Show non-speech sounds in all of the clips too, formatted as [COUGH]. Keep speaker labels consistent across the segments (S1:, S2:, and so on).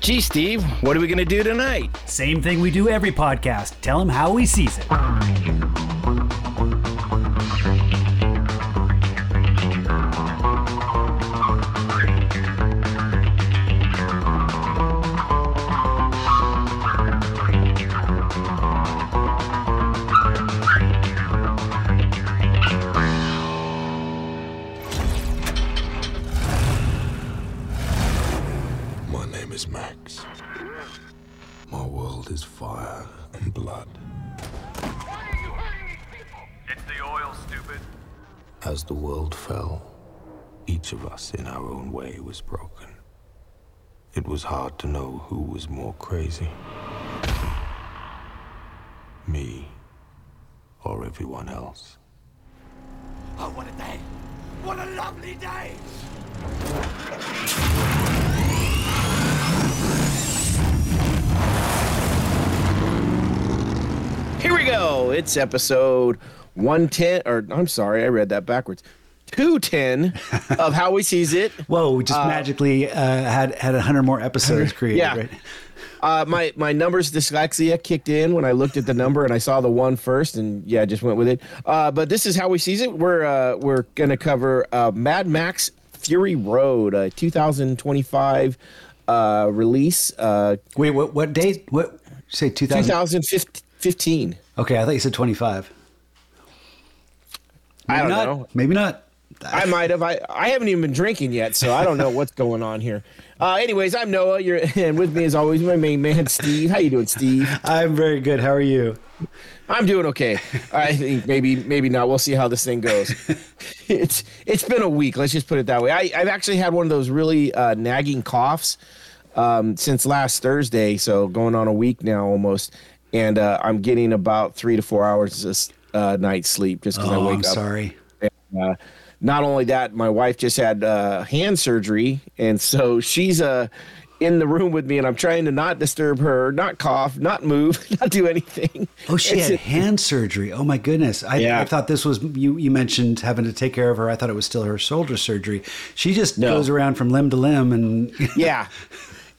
S1: Gee, Steve, what are we going to do tonight?
S2: Same thing we do every podcast. Tell him how he sees it.
S3: Was broken. It was hard to know who was more crazy. Me or everyone else.
S4: Oh, what a day! What a lovely day!
S1: Here we go. It's episode 110, or I'm sorry, I read that backwards. 210 of How We Seeez It. [LAUGHS]
S2: Whoa, we just magically uh, had had a hundred more episodes [LAUGHS] created.
S1: Yeah.
S2: Right?
S1: Uh, my my numbers dyslexia kicked in when I looked at the number and I saw the one first, and yeah, I just went with it. Uh, but this is how we sees it. We're uh, we're gonna cover uh, Mad Max Fury Road, a 2025 uh, release, uh,
S2: Wait, what? What date? What? Say two thousand.
S1: 2015.
S2: Okay, I thought you said twenty five.
S1: I don't
S2: not.
S1: know.
S2: Maybe not.
S1: I might have. I, I haven't even been drinking yet, so I don't know what's going on here. [LAUGHS] Uh, anyways, I'm Noah. You're [LAUGHS] and with me as always my main man Steve. How you doing, Steve?
S2: I'm very good. How are you?
S1: I'm doing okay. [LAUGHS] I think maybe maybe not. We'll see how this thing goes. it's it's been a week. Let's just put it that way. I, I've actually had one of those really uh, nagging coughs um, since last Thursday, so going on a week now almost, and uh, I'm getting about three to four hours this uh, night sleep just because I
S2: Oh,
S1: wake
S2: I'm
S1: up.
S2: sorry.
S1: Uh, not only that, my wife just had uh, hand surgery, and so she's uh, in the room with me, and I'm trying to not disturb her, not cough, not move, [LAUGHS] not do anything.
S2: Oh, she
S1: It's-
S2: had hand surgery. Oh my goodness! I,
S1: Yeah.
S2: I thought this was you. You mentioned having to take care of her. I thought it was still her shoulder surgery. She just
S1: No.
S2: goes around from limb to limb, and [LAUGHS]
S1: yeah.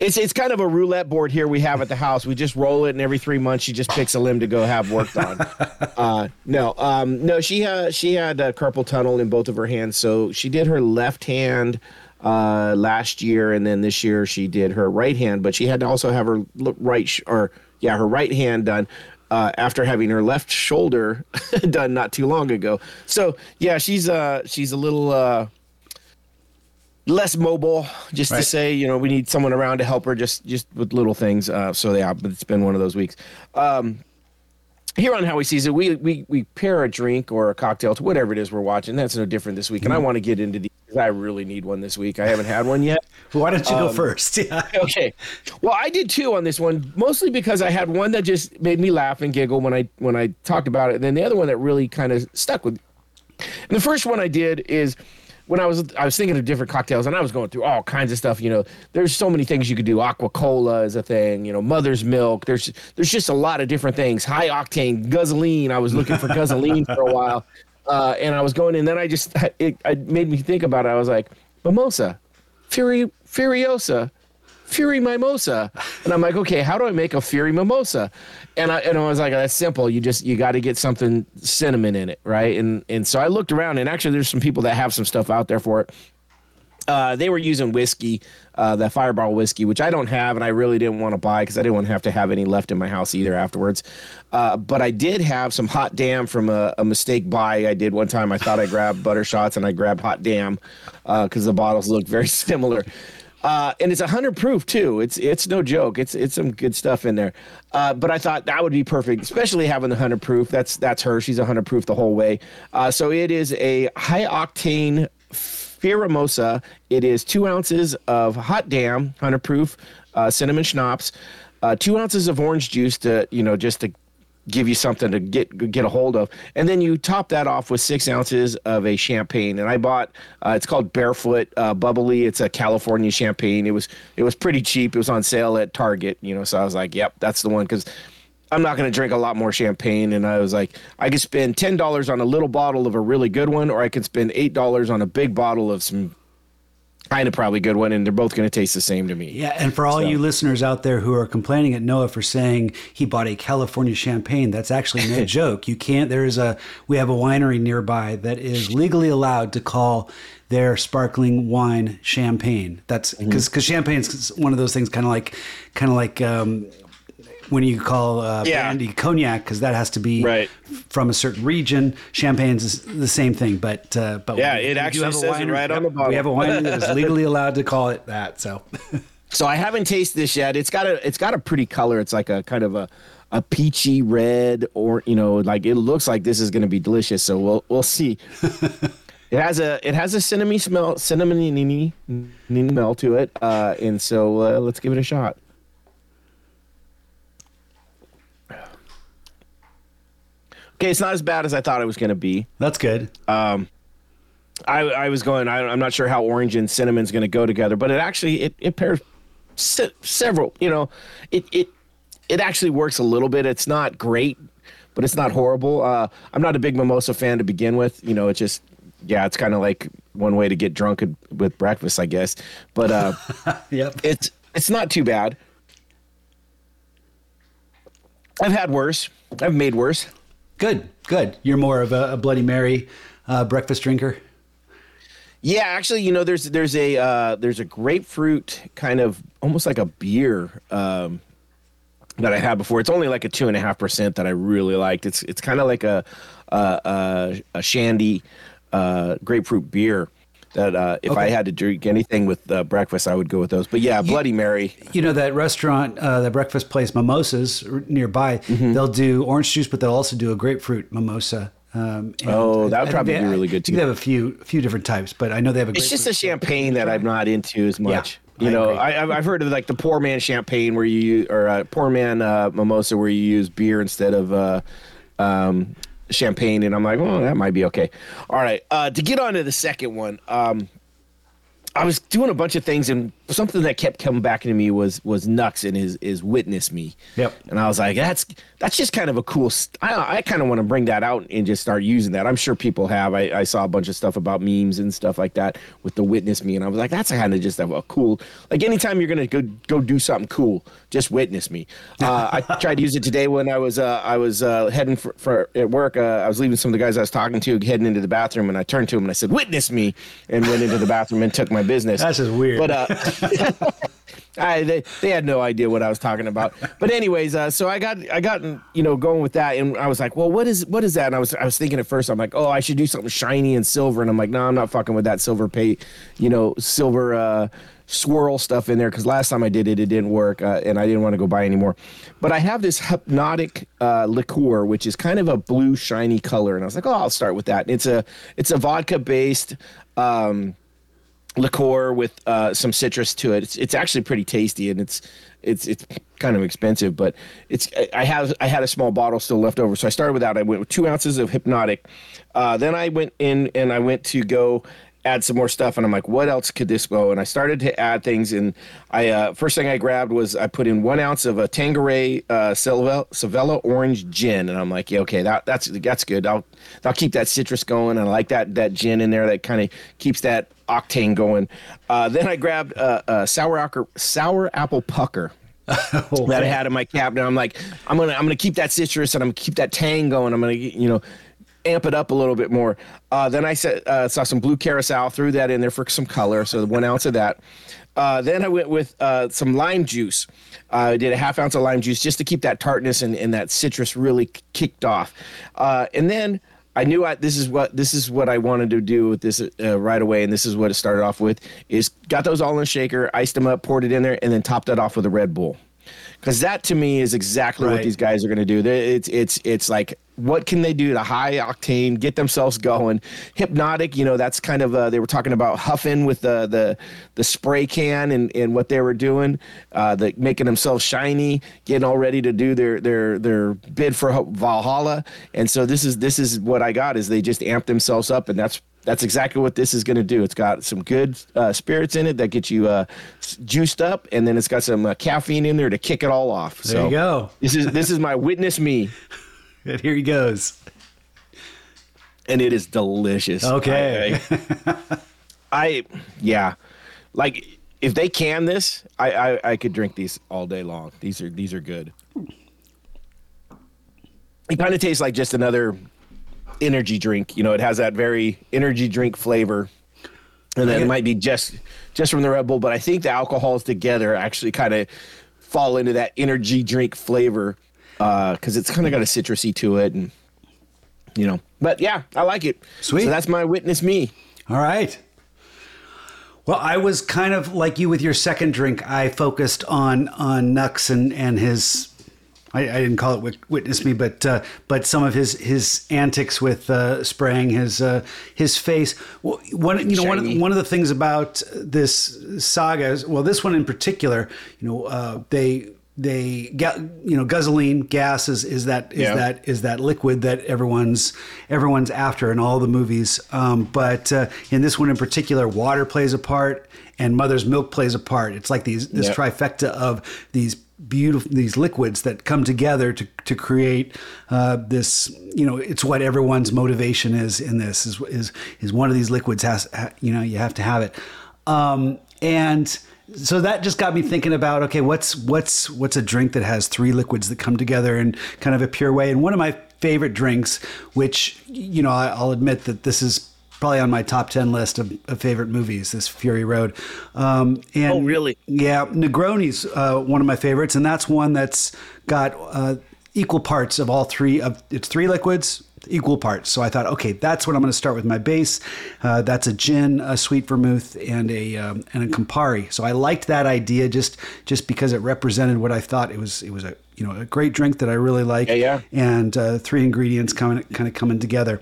S1: It's, it's kind of a roulette board here we have at the house. We just roll it, and every three months she just picks a limb to go have worked on. [LAUGHS] uh, no, um, no, she had she had a carpal tunnel in both of her hands, so she did her left hand uh, last year, and then this year she did her right hand. But she had to also have her right sh- or yeah, her right hand done. Uh, after having her left shoulder [LAUGHS] done not too long ago, so yeah, she's uh she's a little uh less mobile just to say you know we need someone around to help her just just with little things uh so yeah but it's been one of those weeks. Um here on how we sees it we we we pair a drink or a cocktail to whatever it is we're watching. That's no different this week and i want to get into these 'cause i really need one this week. I haven't had one yet. [LAUGHS]
S2: Why don't you
S1: Um,
S2: go first? [LAUGHS] Yeah.
S1: okay. Well i did two on this one mostly because i had one that just made me laugh and giggle when i when i talked about it and then the other one that really kind of stuck with me. and the first one I did is when I was I was thinking of different cocktails and I was going through all kinds of stuff. You know, there's so many things you could do. Aqua Cola is a thing. You know, Mother's Milk. There's there's just a lot of different things. High octane, gasoline. I was looking for gasoline for a while, [LAUGHS] uh, and I was going. And then I just it, it made me think about it. I was like, mimosa, Fury Furiosa. Fury mimosa, and I'm like, okay, how do I make a Fury mimosa? And I and I was like, that's simple. You just you got to get something cinnamon in it, right? And and so I looked around, and actually, there's some people that have some stuff out there for it. Uh, they were using whiskey, uh, that Fireball whiskey, which I don't have, and I really didn't want to buy because I didn't want to have to have any left in my house either afterwards. Uh, but I did have some hot damn from a, a mistake buy I did one time. I thought I grabbed [LAUGHS] butter shots, and I grabbed hot damn because the bottles looked very [LAUGHS] similar. Uh, and it's a hundred proof too. It's it's no joke. It's it's some good stuff in there. Uh, but I thought that would be perfect, especially having the hundred proof. That's that's her. She's a hundred proof the whole way. Uh, so it is a high octane Firamosa. It is two ounces of hot damn, hundred proof uh, cinnamon schnapps, uh, two ounces of orange juice to you know just to give you something to get get a hold of, and then you top that off with six ounces of a champagne. And I bought uh, it's called Barefoot uh, Bubbly. It's a California champagne. It was it was pretty cheap. It was on sale at Target. You know, so I was like, yep, that's the one because. I'm not going to drink a lot more champagne. And I was like, I could spend $10 on a little bottle of a really good one, or I could spend $8 on a big bottle of some kind of probably good one, and they're both going to taste the same to me.
S2: Yeah, and for all you listeners out there who are complaining at Noah for saying he bought a California champagne, that's actually no [LAUGHS] joke. You can't. There is a we have a winery nearby that is legally allowed to call their sparkling wine champagne. That's
S1: Mm-hmm.
S2: because because champagne is one of those things, kind of like kind of like. Um, when you call uh,
S1: Yeah.
S2: brandy cognac, because that has to be
S1: Right.
S2: from a certain region. Champagne's is the same thing, but uh, but
S1: Yeah,
S2: we-
S1: it
S2: we
S1: actually
S2: have a
S1: says it right on the bottle.
S2: We have a wine that is [LAUGHS] legally allowed to call it that. So [LAUGHS]
S1: So I haven't tasted this yet. It's got a it's got a pretty color. It's like a kind of a a peachy red or you know like it looks like this is going to be delicious. So we'll we'll see. [LAUGHS] it has a it has a cinnamon smell cinnamony smell to it. Uh, and so uh, let's give it a shot. Okay, it's not as bad as I thought it was going to be.
S2: that's good.
S1: I, I was going. I, I'm not sure how orange and cinnamon's going to go together, but it actually it, it pairs se- several. You know, it it it actually works a little bit. It's not great, but it's not horrible. Uh, I'm not a big mimosa fan to begin with. You know, it just yeah, it's kind of like one way to get drunk with breakfast, I guess. But uh, [LAUGHS]
S2: Yep.
S1: it's it's not too bad. I've had worse. I've made worse.
S2: Good, good. You're more of a, a Bloody Mary uh, breakfast drinker.
S1: Yeah, actually, you know, there's there's a uh, there's a grapefruit kind of almost like a beer um, that I had before. It's only like a two and a half percent that I really liked. It's it's kind of like a a, a, a shandy uh, grapefruit beer that uh, if I had to drink anything with uh, breakfast, I would go with those. But yeah, Bloody Mary.
S2: You know that restaurant, uh, that breakfast place, Mimosas r- nearby.
S1: Mm-hmm.
S2: They'll do orange juice, but they'll also do a grapefruit mimosa. Um, and
S1: Oh, that would
S2: I
S1: probably be really good,
S2: I think
S1: too.
S2: They have a few, few different types, but I know they have a.
S1: It's just a champagne that I'm not into as much.
S2: I
S1: you know. I, I've- I've heard of like the poor man champagne where you use, or uh, poor man uh, mimosa where you use beer instead of uh, um, champagne, and I'm like, oh, that might be okay. All right, uh, to get on to the second one, um, I was doing a bunch of things, and something that kept coming back to me was was Nux and his is witness me.
S2: Yep.
S1: And I was like, that's that's just kind of a cool. St- I I kind of want to bring that out and just start using that. I'm sure people have. I, I saw a bunch of stuff about memes and stuff like that with the witness me, and I was like, that's kind of just a, a cool. Like anytime you're gonna go go do something cool, just witness me. Uh, I [LAUGHS] tried to use it today when I was uh, I was uh, heading for, for at work. Uh, I was leaving some of the guys I was talking to heading into the bathroom, and I turned to him and I said, "Witness me," and went into the bathroom and took my business.
S2: That's just weird.
S1: But uh, [LAUGHS] [LAUGHS] I, they, they had no idea what I was talking about. But anyways, uh, so I got I got you know going with that, and I was like, well, what is what is that? And I was I was thinking at first, I'm like, oh, I should do something shiny and silver, and I'm like, no, I'm not fucking with that silver pay, you know, silver uh, swirl stuff in there because last time I did it, it didn't work, uh, and I didn't want to go buy anymore. But I have this Hpnotiq uh, liqueur, which is kind of a blue shiny color, and I was like, oh, I'll start with that. And it's a it's a vodka based. Um, liqueur with uh, some citrus to it. It's, it's actually pretty tasty and it's it's it's kind of expensive, but it's I have I had a small bottle still left over, so I started with that. I went with two ounces of Hpnotiq. Uh, then I went in and I went to go add some more stuff, and I'm like, what else could this go? And I started to add things, and I uh, first thing I grabbed was I put in one ounce of a Tanqueray uh, Sevilla, Sevilla orange gin, and I'm like, yeah, okay, that that's that's good. I'll I'll keep that citrus going, and I like that that gin in there that kind of keeps that octane going. Uh, then I grabbed a, uh, sour apple sour apple pucker [LAUGHS] that I had in my cabinet. I'm like, I'm gonna I'm gonna keep that citrus and I'm gonna keep that tang going. I'm gonna you know amp it up a little bit more. Uh, then I said uh, saw some blue curaçao, threw that in there for some color, so one ounce of that. Uh, then I went with uh, some lime juice. Uh, I did a half ounce of lime juice just to keep that tartness and, and that citrus really kicked off. Uh, and then I knew I, this is what this is what I wanted to do with this uh, right away, and this is what it started off with: is got those all in a shaker, iced them up, poured it in there, and then topped it off with a Red Bull. Because that to me is exactly what these guys are going to do. It's it's it's like what can they do to high octane get themselves going? Hpnotiq, you know, that's kind of uh, they were talking about huffing with the the the spray can and, and what they were doing, uh, the making themselves shiny, getting all ready to do their their their bid for Valhalla. And so this is this is what I got is they just amp themselves up, and that's that's exactly what this is going to do. It's got some good uh, spirits in it that get you uh, juiced up, and then it's got some uh, caffeine in there to kick it all off.
S2: There
S1: so
S2: you go.
S1: This is this is my witness me, [LAUGHS]
S2: And [LAUGHS] here he goes.
S1: and it is delicious.
S2: Okay.
S1: I, I- I- yeah. like if they can this, I, I I could drink these all day long. These are these are good. It kind of tastes like just another energy drink. You know, it has that very energy drink flavor, and then it might be just just from the Red Bull. But I think the alcohols together actually kind of fall into that energy drink flavor because it's kind of got a citrusy to it, and you know. But yeah, I like it.
S2: Sweet.
S1: So that's my witness me.
S2: All right. Well, I was kind of like you with your second drink. I focused on on Nux and and his. I, I didn't call it witness me, but uh, but some of his his antics with uh, spraying his uh, his face. Well, one you know one of, the, one of the things about this saga is well, this one in particular, you know, uh, they they get you know guzzling gas is, is that is
S1: Yeah.
S2: that is that liquid that everyone's everyone's after in all the movies. Um, but uh, in this one in particular, water plays a part and mother's milk plays a part. It's like these this
S1: Yep.
S2: trifecta of these beautiful these liquids that come together to to create uh, this. You know, it's what everyone's motivation is in this is is is one of these liquids has you know you have to have it. Um, and so that just got me thinking about okay what's what's what's a drink that has three liquids that come together in kind of a pure way and one of my favorite drinks which you know I- i'll admit that this is probably on my top 10 list of, of favorite movies this fury road um, and
S1: Oh, really?
S2: yeah negroni's uh, one of my favorites and that's one that's got uh, equal parts of all three of it's three liquids equal parts so i thought okay that's what i'm going to start with my base. Uh, that's a gin a sweet vermouth and a um, and a campari. So i liked that idea just just because it represented what i thought. It was it was a you know a great drink that i really like
S1: Yeah, yeah.
S2: and uh, three ingredients coming kind of coming together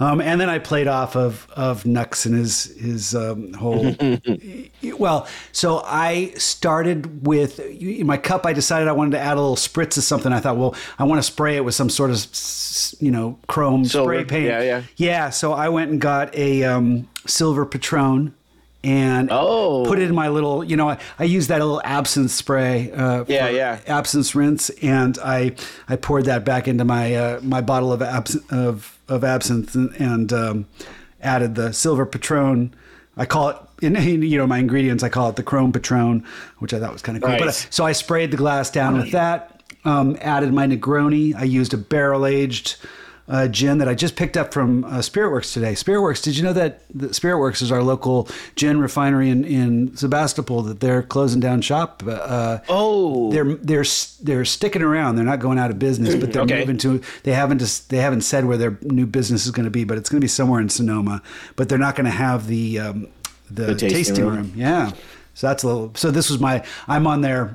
S2: um, and then I played off of of Nux and his his um, whole. [LAUGHS] well, so I started with in my cup. I decided I wanted to add a little spritz of something. I thought, well, I want to spray it with some sort of you know chrome
S1: Silver.
S2: spray paint.
S1: Yeah, yeah.
S2: Yeah. So I went and got a um, silver Patron. And
S1: Oh.
S2: put it in my little, you know, I, I use that little absinthe spray. Uh,
S1: Yeah, yeah.
S2: absinthe rinse, and I I poured that back into my uh, my bottle of absinthe of, of absinthe and, and um, added the silver Patron. I call it [LAUGHS] in you know my ingredients. I call it the Chrome Patron, which I thought was kind of cool. But, uh, so I sprayed the glass down with that. Um, added my Negroni. I used a barrel aged. Uh, gin that I just picked up from uh, Spiritworks today. Spiritworks, did you know that the Spiritworks is our local gin refinery in, in Sebastopol? That they're closing down shop. Uh,
S1: Oh,
S2: they're they're they're sticking around. They're not going out of business, but they're
S1: Okay.
S2: moving to. They haven't just they haven't said where their new business is going to be, but it's going to be somewhere in Sonoma. But they're not going to have the um, the,
S1: The tasting
S2: tasting,
S1: room.
S2: room. Yeah, so that's a little. So this was my. I'm on their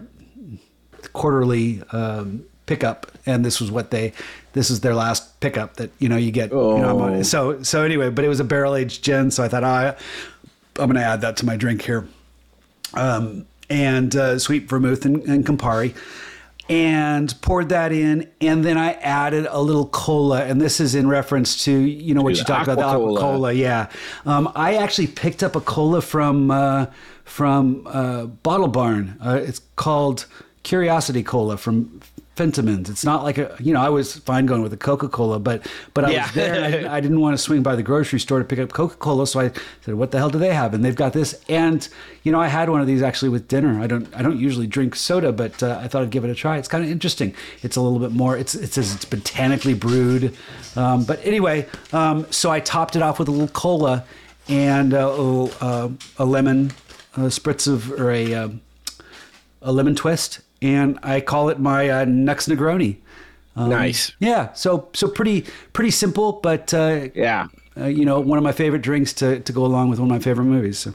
S2: quarterly um, pickup, and this was what they. This is their last pickup that you know you get. Oh. You know,
S1: Oh.
S2: so so anyway, but it was a barrel aged gin, so I thought, ah, I'm going to add that to my drink here um, and uh, sweet vermouth and, and Campari, and poured that in. And then I added a little cola, and this is in reference to you know what
S1: To
S2: you talked about the
S1: aqua cola.
S2: Yeah, um, I actually picked up a cola from uh, from uh, Bottle Barn. Uh, it's called Curiosity Cola from. Fentimans. It's not like a, you know, I was fine going with a Coca Cola, but but I
S1: Yeah.
S2: was there. And I, didn't- I didn't want to swing by the grocery store to pick up Coca Cola, so I said, "What the hell do they have?" And they've got this. And you know, I had one of these actually with dinner. I don't I don't usually drink soda, but uh, I thought I'd give it a try. It's kind of interesting. It's a little bit more. It's it says it's botanically brewed, um, but anyway, um, so I topped it off with a little cola and uh, a, uh, a lemon, a spritz of or a um, a lemon twist, and I call it my uh, Nux Negroni. Um,
S1: nice.
S2: Yeah, so so pretty pretty simple, but uh,
S1: Yeah.
S2: uh, you know, one of my favorite drinks to, to go along with one of my favorite movies. So.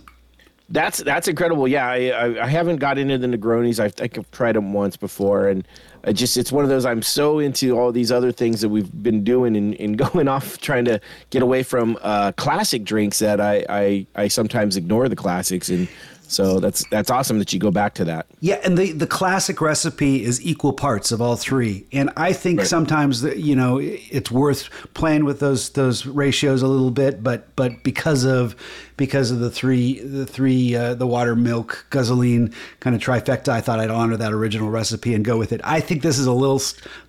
S1: That's that's incredible. Yeah, I, I I haven't got into the Negronis. I think I've tried them once before, and I just it's one of those. I'm so into all these other things that we've been doing and, and [LAUGHS] going off trying to get away from uh, classic drinks that I, I I sometimes ignore the classics, and so that's that's awesome that you go back to that.
S2: Yeah, and the the classic recipe is equal parts of all three. And I think sometimes that you know it's worth playing with those those ratios a little bit, but but because of because of the three the three uh, the water milk guzzling kind of trifecta, I thought I'd honor that original recipe and go with it. I think this is a little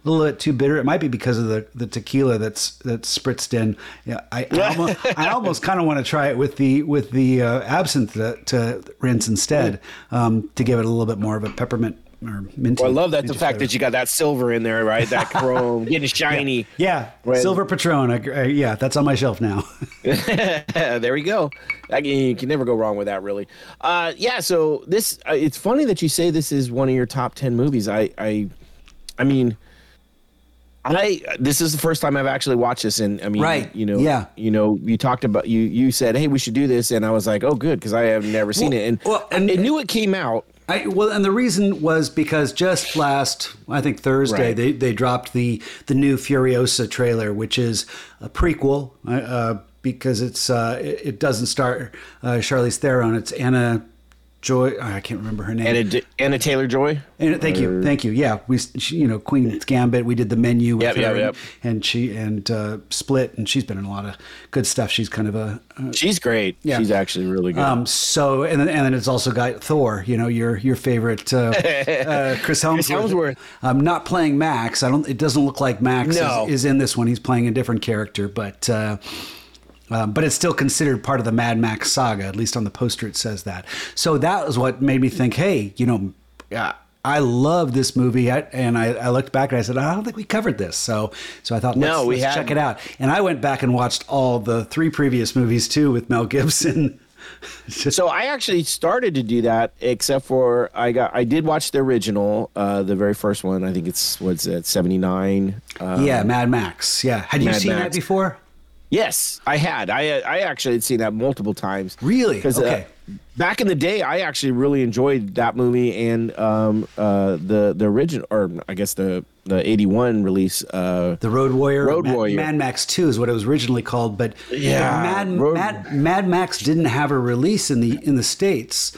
S2: little bit too bitter. It might be because of the, the tequila that's that's spritzed in. Yeah, I I [LAUGHS] almost, I almost kind of want to try it with the with the uh, absinthe to, to rinse instead um, to give it a little bit more of a peppermint or.
S1: Well, I love that the fact
S2: flavor.
S1: that you got that silver in there, right? That [LAUGHS] chrome, getting shiny.
S2: Yeah,
S1: Right.
S2: silver Patron. I, I, yeah, that's on my shelf now. [LAUGHS] [LAUGHS]
S1: there we go. Can, you can never go wrong with that, really. Uh, yeah. So this, uh, it's funny that you say this is one of your top ten movies. I, I, I mean, I this is the first time I've actually watched this, and I mean,
S2: Right.
S1: You know,
S2: Yeah.
S1: You know, you talked about you. You said, "Hey, we should do this," and I was like, "Oh, good," because I have never seen
S2: Well-
S1: it, and,
S2: well, and-
S1: I knew it came out.
S2: I, well, and the reason was because just last, I think Thursday,
S1: Right.
S2: they, they dropped the the new Furiosa trailer, which is a prequel uh, uh, because it's uh, it, it doesn't start uh, Charlize Theron. It's Anna Joy. I can't remember her name.
S1: Anna, Anna Taylor Joy.
S2: And thank you, thank you. Yeah, we, she, you know, Queen's Gambit. We did the menu with
S1: Yep,
S2: her,
S1: yep,
S2: and,
S1: yep.
S2: and she and uh, Split, and she's been in a lot of good stuff. She's kind of a, a
S1: She's great.
S2: Yeah.
S1: She's actually really good.
S2: um. So and then and then it's also got Thor. You know, your your favorite uh, [LAUGHS] uh, Chris Helmsworth.
S1: Hemsworth.
S2: Um, not playing Max. I don't. It doesn't look like Max
S1: No.
S2: is, is in this one. He's playing a different character, but. Uh, um, but it's still considered part of the Mad Max saga. At least on the poster, it says that. So that was what made me think, hey, you know, I love this movie. I, and I, I looked back and I said, I don't think we covered this. So, so I thought, let's,
S1: No, we
S2: let's check it out. And I went back and watched all the three previous movies too with Mel Gibson. [LAUGHS]
S1: So I actually started to do that, except for I got I did watch the original, uh, the very first one. I think it's what's it seventy nine. Uh,
S2: yeah, Mad Max. Yeah, had you
S1: Mad
S2: seen that before?
S1: Yes, I had. I I actually had seen that multiple times.
S2: Really?
S1: Because
S2: Okay.
S1: back in the day, I actually really enjoyed that movie and um, uh, the the original, or I guess the the eighty one release. Uh,
S2: The Road Warrior.
S1: Road
S2: Mad,
S1: Warrior.
S2: Mad Max Two is what it was originally called, but
S1: Yeah,
S2: Mad,
S1: Road-
S2: Mad, Mad Max didn't have a release in the in the states,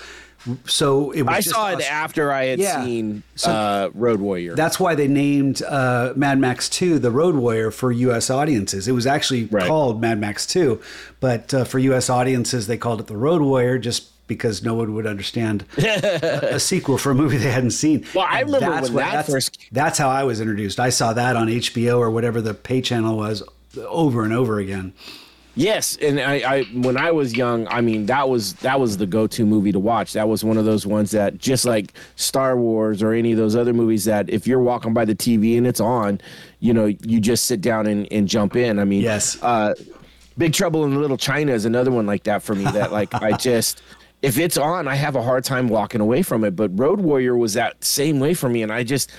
S2: so it was.
S1: I saw it after I had
S2: Yeah.
S1: seen
S2: So-
S1: uh, Road Warrior.
S2: That's why they named uh, Mad Max 2 the Road Warrior for U.S. audiences. It was actually
S1: Right.
S2: called Mad Max 2, but uh, for U.S. audiences, they called it the Road Warrior just because no one would understand [LAUGHS] a, a sequel for a movie they hadn't seen.
S1: Well, I remember
S2: that's
S1: when
S2: what-
S1: that
S2: that's,
S1: first-
S2: That's how I was introduced. I saw that on HBO or whatever the pay channel was over and over again.
S1: Yes, and I, I when I was young, I mean that was that was the go-to movie to watch. That was one of those ones that just like Star Wars or any of those other movies that if you're walking by the TV and it's on, you know, you just sit down and, and jump in. I mean,
S2: Yes.
S1: uh, Big Trouble in Little China is another one like that for me. That like I [LAUGHS] just if it's on, I have a hard time walking away from it. But Road Warrior was that same way for me, and I just.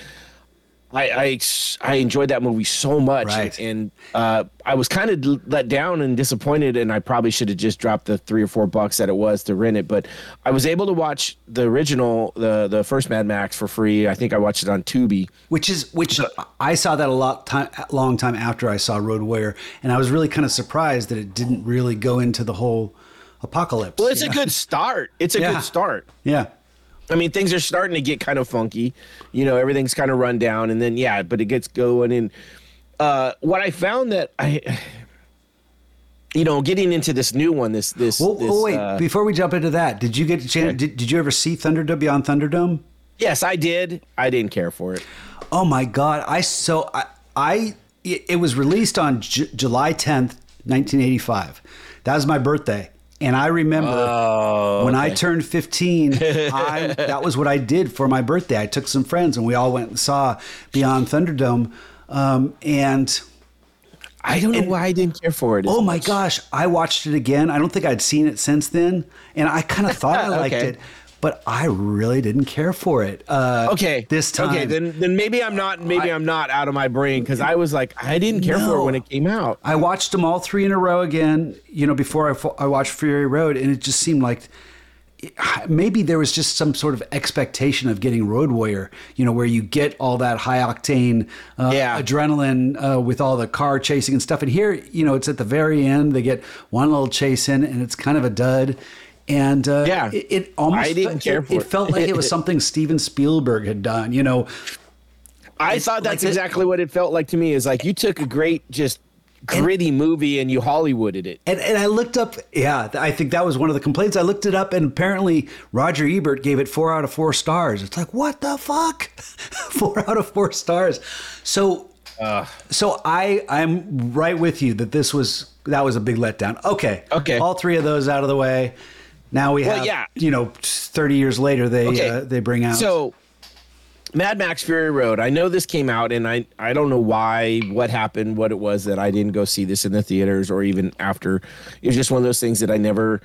S1: I, I, I enjoyed that movie so much,
S2: Right.
S1: and uh, I was kind of let down and disappointed, and I probably should have just dropped the three or four bucks that it was to rent it. But I was able to watch the original, the the first Mad Max for free. I think I watched it on Tubi.
S2: Which is which I saw that a lot time long time after I saw Road Warrior, and I was really kind of surprised that it didn't really go into the whole apocalypse.
S1: Well, it's
S2: you
S1: a good start. It's a
S2: Yeah.
S1: good start.
S2: yeah.
S1: I mean, things are starting to get kind of funky. You know, everything's kind of run down, and then yeah, but it gets going. And uh, what I found that I, [SIGHS] you know, getting into this new one, this this.
S2: Well,
S1: this,
S2: oh wait,
S1: uh,
S2: before we jump into that, did you get a chance? Did, did you ever see Thunderdome Beyond Thunderdome?
S1: yes, I did. I didn't care for it.
S2: Oh my God! I so I, I it, it was released on J- July tenth, nineteen eighty five. That was my birthday, and I remember
S1: Oh,
S2: when I turned fifteen. [LAUGHS] I that was what I did for my birthday. I took some friends, and we all went and saw Beyond Thunderdome, um, and.
S1: I don't know why I didn't care for it. as
S2: Oh my
S1: much.
S2: gosh, I watched it again. I don't think I'd seen it since then, and I kind of thought I [LAUGHS] liked
S1: Okay.
S2: it, but I really didn't care for it. Uh,
S1: Okay.
S2: this time.
S1: Okay, then then maybe I'm not maybe
S2: I-
S1: am not out of my brain because I was like I didn't care for it when it came out.
S2: I watched them all three in a row again. You know, before I, I watched Fury Road, and it just seemed like [SIGHS] maybe there was just some sort of expectation of getting Road Warrior. You know, where you get all that high octane uh,
S1: Yeah.
S2: adrenaline uh, with all the car chasing and stuff. And here, you know, it's at the very end. They get one little chase in, and it's kind of a dud. And uh,
S1: Yeah.
S2: it, it almost
S1: I didn't
S2: fe-
S1: care
S2: it,
S1: for
S2: it
S1: it.
S2: felt like it was [LAUGHS] something Steven Spielberg had done. You know,
S1: I thought that's
S2: like it-
S1: exactly what it felt like to me. Is like you took a great just gritty movie and you Hollywooded it.
S2: And, and I looked up, yeah, I think that was one of the complaints. I looked it up, and apparently Roger Ebert gave it four out of four stars. It's like, what the fuck? [LAUGHS] four out of four stars. So, so I, I'm right with you that this was that was a big letdown. Okay,
S1: Okay.
S2: all three of those out of the way. Now we
S1: Well,
S2: have,
S1: yeah.
S2: you know, 30 years later, they
S1: Okay.
S2: uh, they bring out.
S1: So, Mad Max Fury Road. I know this came out, and I I don't know why, what happened, what it was that I didn't go see this in the theaters or even after. It was just one of those things that I never,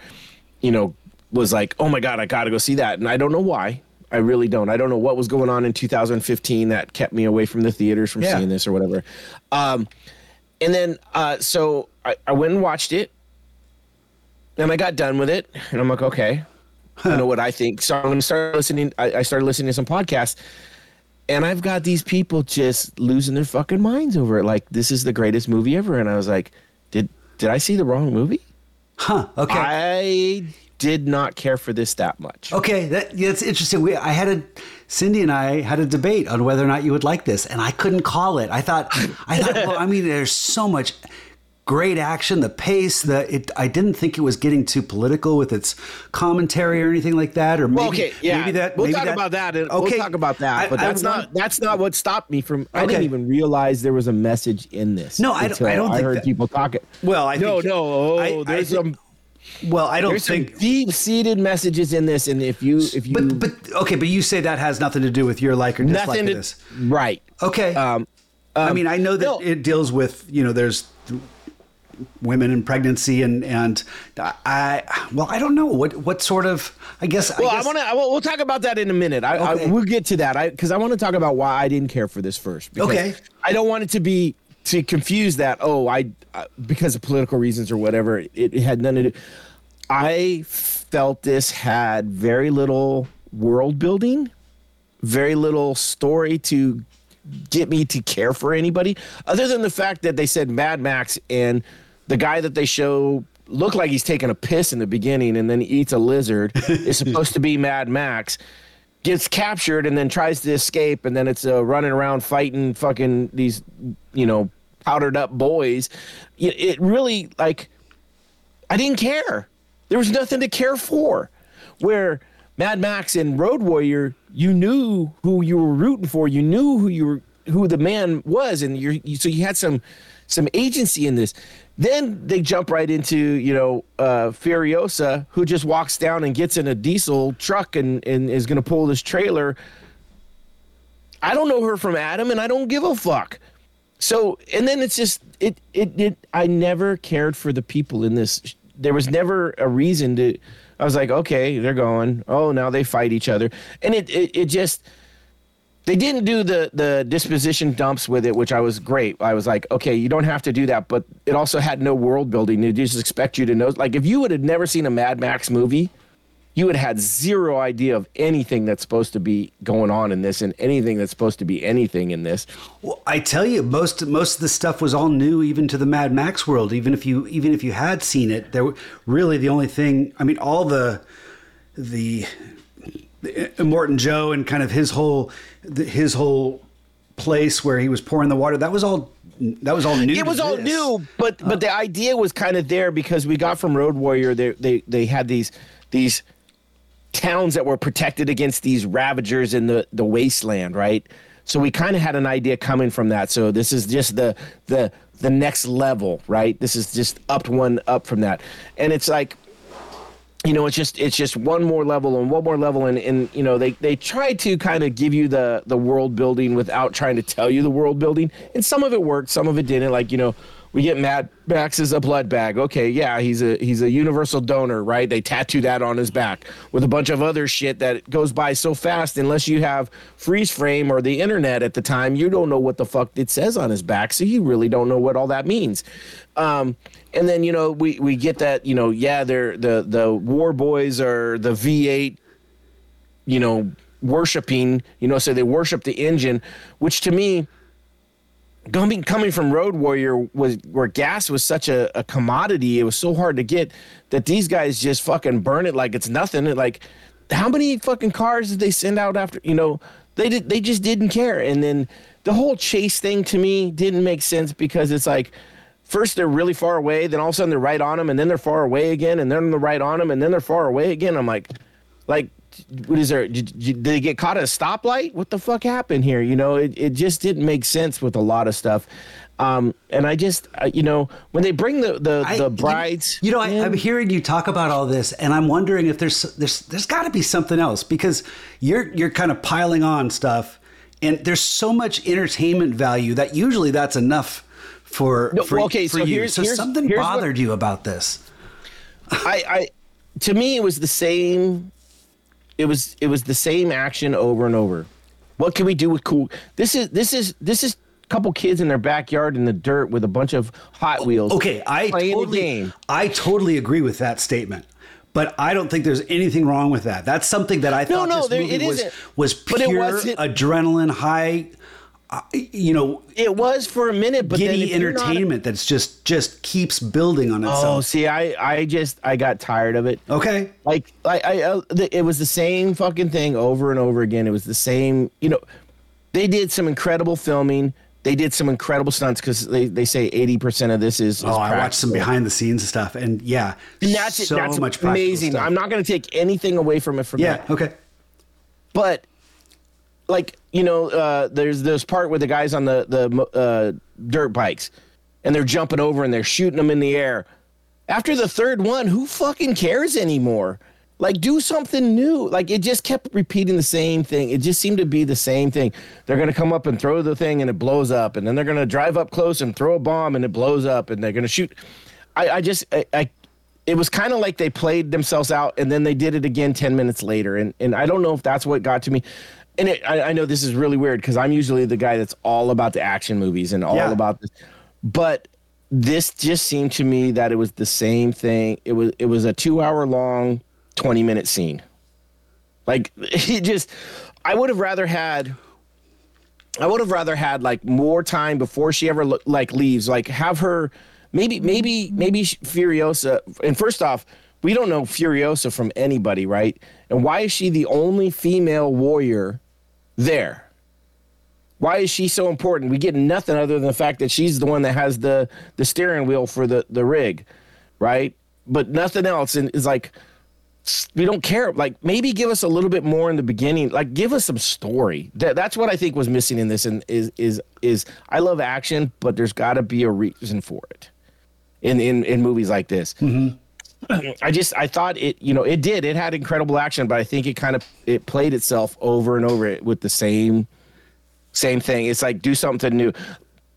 S1: you know, was like, oh my god, I got to go see that, and I don't know why. I really don't. I don't know what was going on in 2015 that kept me away from the theaters from
S2: Yeah.
S1: seeing this or whatever. Um, and then uh, so I, I went and watched it, and I got done with it, and I'm like, okay, [LAUGHS] I know what I think. So I'm going to start listening. I, I started listening to some podcasts, and I've got these people just losing their fucking minds over it. Like this is the greatest movie ever, and I was like, did did I see the wrong movie?
S2: huh? Okay.
S1: I did not care for this that much.
S2: Okay, that, that's interesting. We, I had a Cindy and I had a debate on whether or not you would like this, and I couldn't call it. I thought, I thought, well, I mean, there's so much great action, the pace, the it. I didn't think it was getting too political with its commentary or anything like that. Or maybe,
S1: Well, okay, yeah,
S2: maybe that.
S1: we'll
S2: maybe
S1: talk
S2: that-
S1: about that.
S2: Okay,
S1: We'll talk about that. But
S2: I
S1: that's
S2: want-
S1: not that's not what stopped me from. I
S2: Okay.
S1: didn't even realize there was a message in this.
S2: No, I don't- I don't think
S1: heard
S2: that-
S1: people talking.
S2: Well, I
S1: no,
S2: think-
S1: no. Oh,
S2: I- I
S1: there's some
S2: Well, I don't
S1: there's
S2: think.
S1: some deep seated messages in this, and if you if you
S2: But but okay, but you say that has nothing to do with your like or dislike
S1: nothing to,
S2: this.
S1: right.
S2: Okay.
S1: Um,
S2: I mean, I know that
S1: no.
S2: it deals with you know there's women in pregnancy and and I well I don't know what what sort of I guess
S1: Well,
S2: I,
S1: I, want to. We'll, we'll talk about that in a minute. I,
S2: Okay.
S1: I we'll get to that. I because I want to talk about why I didn't care for this first. because
S2: Okay.
S1: I don't want it to be to confuse that. Oh, I uh, because of political reasons or whatever. It, it had nothing to do. I felt this had very little world building, very little story to get me to care for anybody, other than the fact that they said Mad Max and the guy that they show looked like he's taking a piss in the beginning and then he eats a lizard is [LAUGHS] supposed to be Mad Max. Gets captured and then tries to escape, and then it's uh, running around fighting fucking these, you know, powdered up boys. It, it really like I didn't care. There was nothing to care for. Where Mad Max and Road Warrior, you knew who you were rooting for. You knew who you were, who the man was, and you're, you so you had some some agency in this. Then they jump right into you know uh, Furiosa, who just walks down and gets in a diesel truck and and is going to pull this trailer. I don't know her from Adam, and I don't give a fuck. So, and then it's just it it it. I never cared for the people in this. There was never a reason to. I was like, okay, they're going. Oh, now they fight each other, and it it, it just. They didn't do the the disposition dumps with it, which I was great. I was like, okay, you don't have to do that, but it also had no world building. They just expect you to know. Like, if you would have never seen a Mad Max movie, you would have had zero idea of anything that's supposed to be going on in this, and anything that's supposed to be anything in this.
S2: well, I tell you most most of the stuff was all new even to the Mad Max world even if you even if you had seen it there really the only thing I mean all the, the Uh, Morton Joe and kind of his whole his whole place where he was pouring the water that was all that was all new
S1: it was all
S2: this.
S1: new but but the idea was kind of there because we got from road warrior they they they had these these towns that were protected against these ravagers in the the wasteland right? So we kind of had an idea coming from that. So this is just the the the next level right? This is just upped one up from that. And it's like you know, it's just it's just one more level and one more level, and and you know they they try to kind of give you the the world building without trying to tell you the world building, and some of it worked, some of it didn't. Like you know, we get Mad Max is a blood bag. Okay, yeah, he's a he's a universal donor, right? They tattoo that on his back with a bunch of other shit that goes by so fast. Unless you have freeze frame or the internet at the time, you don't know what the fuck it says on his back, so you really don't know what all that means. Um, and then you know we we get that you know yeah they're the the war boys are the V8 you know worshiping you know so they worship the engine which to me coming coming from road warrior was where gas was such a, a commodity it was so hard to get that these guys just fucking burn it like it's nothing. Like how many fucking cars did they send out after you know they did they just didn't care. And then the whole chase thing to me didn't make sense because it's like first they're really far away then all of a sudden they're right on them and then they're far away again and then they're right on them and then they're far away again. I'm like like what is there did, did they get caught at a stoplight what the fuck happened here you know it, it just didn't make sense with a lot of stuff Um, and I just, uh, you know, when they bring the the,
S2: I-
S1: the brides,
S2: You, know, I,
S1: in-
S2: I'm hearing you talk about all this, and I'm wondering if there's there's there's got to be something else because you're you're kind of piling on stuff, and there's so much entertainment value that usually that's enough for
S1: No,
S2: for,
S1: well, okay,
S2: for
S1: so
S2: you.
S1: here's-
S2: so
S1: here's-
S2: something
S1: here's what-
S2: bothered you about this.
S1: I, I, to me, it was the same. It was it was the same action over and over. What can we do with cool? This is this is this is a couple kids in their backyard in the dirt with a bunch of Hot Wheels.
S2: Okay, I totally
S1: game.
S2: I totally agree with that statement. But I don't think there's anything wrong with that. That's something that I thought
S1: no,
S2: this
S1: there-
S2: movie
S1: it
S2: was
S1: isn't.
S2: was
S1: it
S2: pure
S1: wasn't-
S2: adrenaline high. Uh, You know,
S1: It was for a minute, but then
S2: giddy entertainment that's just just keeps building on itself.
S1: oh, see, I I just I got tired of it.
S2: okay,
S1: Like I, I, uh, the, it was the same fucking thing over and over again. It was the same. You know, they did some incredible filming. They did some incredible stunts because they, they say eighty percent of this is. is
S2: Oh, I watched some behind the scenes stuff, and yeah,
S1: And that's
S2: so
S1: it. That's
S2: much
S1: amazing. I'm not going to take anything away from it from
S2: Yeah,
S1: that.
S2: okay.
S1: But like you know, uh, there's this part where the guys on the the uh, dirt bikes, and they're jumping over and they're shooting them in the air. After the third one, who fucking cares anymore? Like, do something new. Like, it just kept repeating the same thing. It just seemed to be the same thing. They're gonna come up and throw the thing, and it blows up, and then they're gonna drive up close and throw a bomb, and it blows up, and they're gonna shoot. I, I just, I, I it was kind of like they played themselves out and then they did it again 10 minutes later and and i don't know if that's what got to me and it, I, I know this is really weird because i'm usually the guy that's all about the action movies and all
S2: Yeah.
S1: about this but this just seemed to me that it was the same thing it was it was a two hour long 20 minute scene like [LAUGHS] it just i would have rather had I would have rather had like more time before she ever like leaves. Like have her, maybe maybe maybe Furiosa. And first off, we don't know Furiosa from anybody, right? And why is she the only female warrior there? Why is she so important? We get nothing other than the fact that she's the one that has the the steering wheel for the the rig, right? But nothing else. And it's like we don't care. Like maybe give us a little bit more in the beginning. Like give us some story. That, that's what I think was missing in this. And is is is I love action, but there's got to be a reason for it. In in in movies like this. Mm-hmm. [CLEARS THROAT] I just I thought it you know it did it had incredible action, but I think it kind of it played itself over and over with the same same thing. It's like do something new.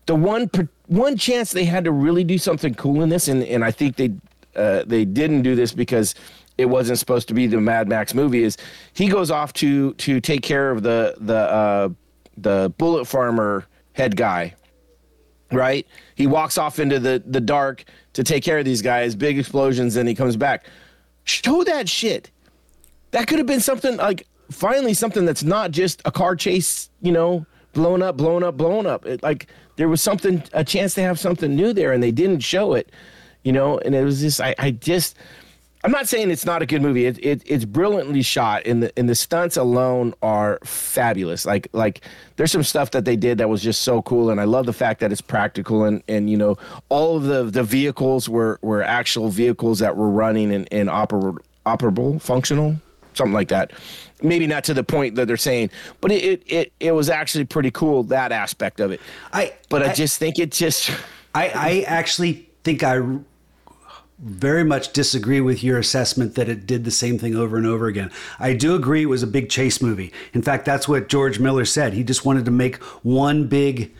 S1: The one one chance they had to really do something cool in this, and and I think they uh, they didn't do this because it wasn't supposed to be the Mad Max movie. Is he goes off to to take care of the the uh, the bullet farmer head guy, right? He walks off into the the dark to take care of these guys. Big explosions, and he comes back. Show that shit that could have been something like finally something that's not just a car chase, you know, blown up, blown up, blown up. It, like there was something, a chance to have something new there, and they didn't show it, you know. And it was just, I, I just, I'm not saying it's not a good movie. It, it it's brilliantly shot, and the and the stunts alone are fabulous. Like like there's some stuff that they did that was just so cool, and I love the fact that it's practical, and and you know all of the the vehicles were were actual vehicles that were running and and oper, operable, functional something like that. Maybe not to the point that they're saying, but it it it, it was actually pretty cool that aspect of it.
S2: I
S1: But I, just think it just
S2: I, I actually think I very much disagree with your assessment that it did the same thing over and over again. I do agree it was a big chase movie. In fact, that's what George Miller said. He just wanted to make one big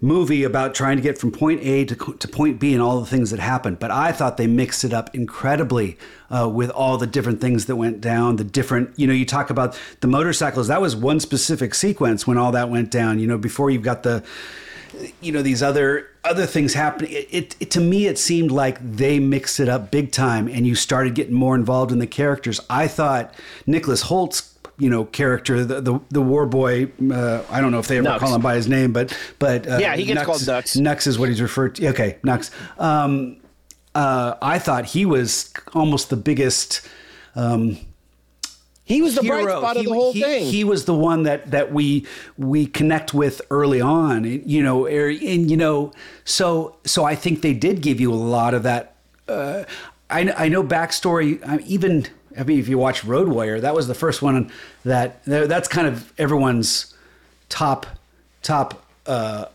S2: movie about trying to get from point A to, to point B and all the things that happened. But I thought they mixed it up incredibly uh, with all the different things that went down, the different, you know, you talk about the motorcycles. That was one specific sequence when all that went down, you know, before you've got the, you know, these other other things happening. It, it, it to me, it seemed like they mixed it up big time and you started getting more involved in the characters. I thought Nicholas Hoult's you know character the the, the war boy uh, I don't know if they ever
S1: Nux.
S2: call him by his name but but uh,
S1: Yeah, he gets called Nux.
S2: Nux is what he's referred to. Okay, Nux. Um, uh, I thought he was almost the biggest um,
S1: he was the bright
S2: hero.
S1: spot of
S2: He-
S1: the whole
S2: he,
S1: thing.
S2: He was the one that that we we connect with early on. You know, er- and you know, so so I think they did give you a lot of that. Uh, I I know backstory. I, even I mean, if you watch Road Warrior, that was the first one that that's kind of everyone's top top. Uh,